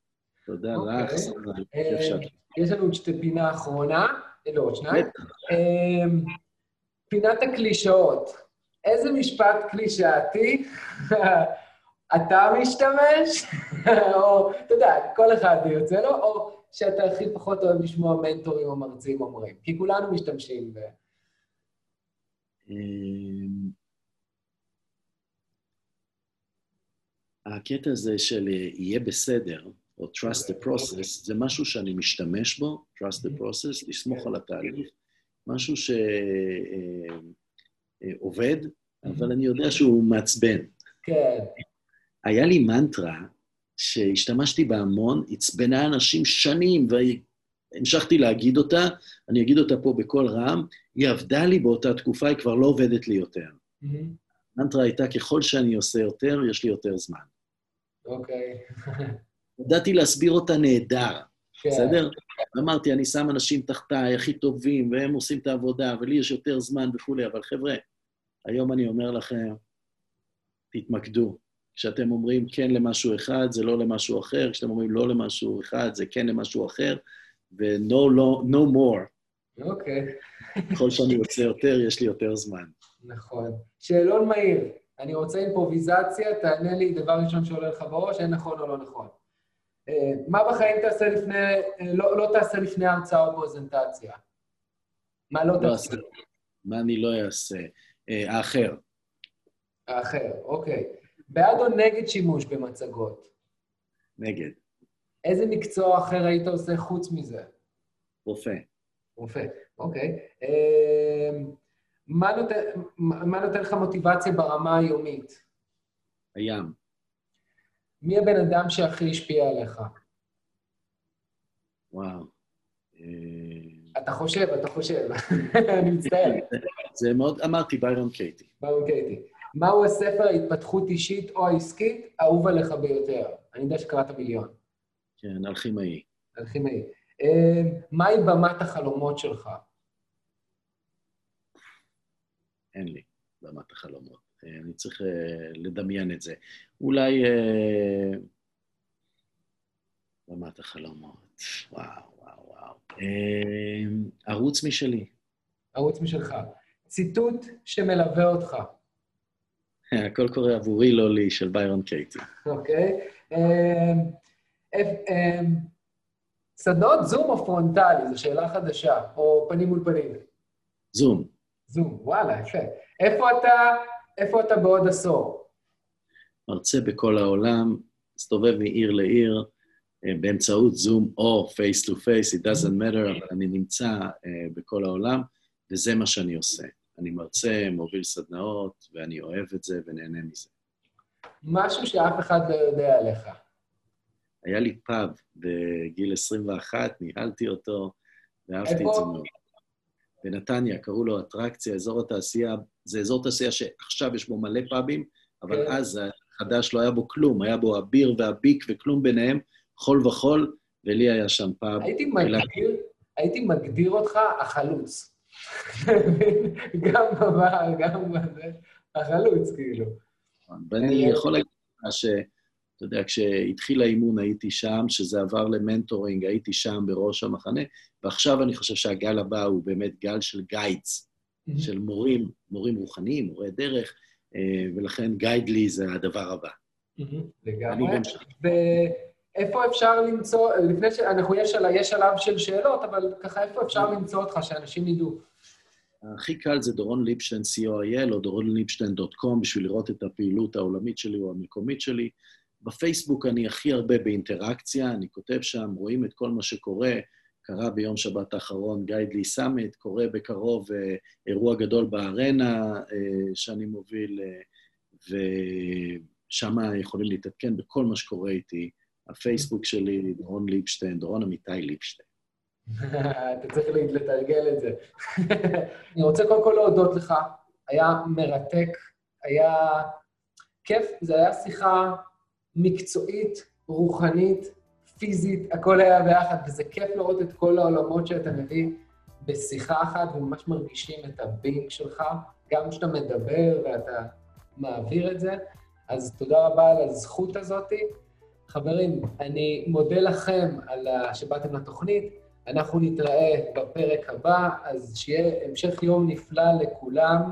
תודה okay. אוקיי. לך, אה, יש לנו עוד שתי פינה אחרונה. לא, עוד שניים. אמ, פינת הקלישאות. איזה משפט קלישאתי <laughs> אתה משתמש, <laughs> או, אתה יודע, כל אחד יוצא לו, או שאתה הכי פחות אוהב לשמוע מנטורים או מרצים אומרים, כי כולנו משתמשים ב... הקטע הזה של אה, יהיה בסדר, או trust the process, זה משהו שאני משתמש בו, trust the mm-hmm. process, לסמוך על התהליך, משהו שעובד, אה, אה, אבל mm-hmm. אני יודע שהוא מעצבן. כן. היה לי מנטרה שהשתמשתי בה המון, עצבנה אנשים שנים, והמשכתי להגיד אותה, אני אגיד אותה פה בקול רם, היא עבדה לי באותה תקופה, היא כבר לא עובדת לי יותר. המנטרה הייתה, ככל שאני עושה יותר, יש לי יותר זמן. אוקיי. ידעתי להסביר אותה נהדר, כן. בסדר? אמרתי, אני שם אנשים תחתיי, הכי טובים, והם עושים את העבודה, ולי יש יותר זמן וכולי, אבל חבר'ה, היום אני אומר לכם, תתמקדו. כשאתם אומרים כן למשהו אחד, זה לא למשהו אחר, כשאתם אומרים לא למשהו אחד, זה כן למשהו אחר, ו-no no, no more. אוקיי. ככל שאני רוצה יותר, יש לי יותר זמן. נכון. שאלון מהיר, אני רוצה אימפרוביזציה, תענה לי דבר ראשון שעולה לך בראש, אין נכון או לא נכון. אה, מה בחיים תעשה לפני, אה, לא, לא תעשה לפני הרצאה או פרזנטציה? מה לא, לא תעשה? מה אני לא אעשה? אה, האחר. האחר, אוקיי. בעד או נגד שימוש במצגות? נגד. איזה מקצוע אחר היית עושה חוץ מזה? רופא. רופא, אוקיי. אמ, מה נותן, מה נותן לך מוטיבציה ברמה היומית? הים. מי הבן אדם שהכי השפיע עליך? וואו. אתה חושב, אתה חושב. <laughs> אני מצטער. <laughs> זה מאוד, אמרתי, ביירון קייטי. ביירון קייטי. מהו הספר ההתפתחות אישית או העסקית האהוב עליך ביותר? אני יודע שקראת מיליון. כן, אלכימאי. אלכימאי. אה, מהי במת החלומות שלך? אין לי במת החלומות. אה, אני צריך אה, לדמיין את זה. אולי... במת החלומות. וואו, וואו, וואו. ערוץ משלי. ערוץ משלך. ציטוט שמלווה אותך. <laughs> הכל קורה עבורי, לא לי, של ביירון קייטי. אוקיי. סדנות זום או פרונטלי? זו שאלה חדשה, או פנים מול פנים? זום. זום, וואלה, יפה. איפה אתה, איפה אתה בעוד עשור? מרצה בכל העולם, מסתובב מעיר לעיר, אה, באמצעות זום או face to face, it doesn't matter, אבל אני נמצא אה, בכל העולם, וזה מה שאני עושה. אני מרצה, מוביל סדנאות, ואני אוהב את זה ונהנה מזה. משהו שאף אחד לא יודע עליך. היה לי פאב בגיל 21, ניהלתי אותו, ואהבתי את זה מאוד. בנתניה, קראו לו אטרקציה, אזור התעשייה, זה אזור תעשייה שעכשיו יש בו מלא פאבים, אבל כן. אז חדש לא היה בו כלום, היה בו הביר והביק וכלום ביניהם, חול וחול, ולי היה שם פאב. הייתי מגדיר, הייתי מגדיר אותך החלוץ. <laughs> גם בבר, גם בזה, החלוץ, כאילו. ואני יכול להגיד לך ש... אתה יודע, כשהתחיל האימון הייתי שם, שזה עבר ל mentoring, הייתי שם בראש המחנה, ועכשיו אני חושב שהגל הבא הוא באמת גל של guides, של מורים, מורים רוחניים, מורי דרך, אה, ולכן גיידלי זה הדבר הבא. לגמרי. איפה אפשר למצוא, לפני ש... אנחנו, יש, יש שלב של שאלות, אבל ככה, איפה אפשר למצוא אותך, שאנשים ידעו? הכי קל זה דורון ליפשטיין co.il או דורון ליפשטיין.com בשביל לראות את הפעילות העולמית שלי או המקומית שלי. בפייסבוק אני הכי הרבה באינטראקציה, אני כותב שם, רואים את כל מה שקורה. קרה ביום שבת האחרון גיידלי סאמיט, קורה בקרוב uh, אירוע גדול בארנה uh, שאני מוביל, uh, ושם יכולים להתעדכן בכל מה שקורה איתי. הפייסבוק שלי, דורון ליפשטיין, דורון אמיתי ליפשטיין. <laughs> אתה צריך לתרגל את זה. <laughs> אני רוצה קודם כל להודות לך, היה מרתק, היה כיף, זו הייתה שיחה מקצועית, רוחנית, פיזית, הכל היה ביחד, וזה כיף לראות את כל העולמות שאתה מביא בשיחה אחת, וממש מרגישים את הבינג שלך, גם כשאתה מדבר ואתה מעביר את זה. אז תודה רבה על הזכות הזאת. חברים, אני מודה לכם על שבאתם לתוכנית. אנחנו נתראה בפרק הבא, אז שיהיה המשך יום נפלא לכולם.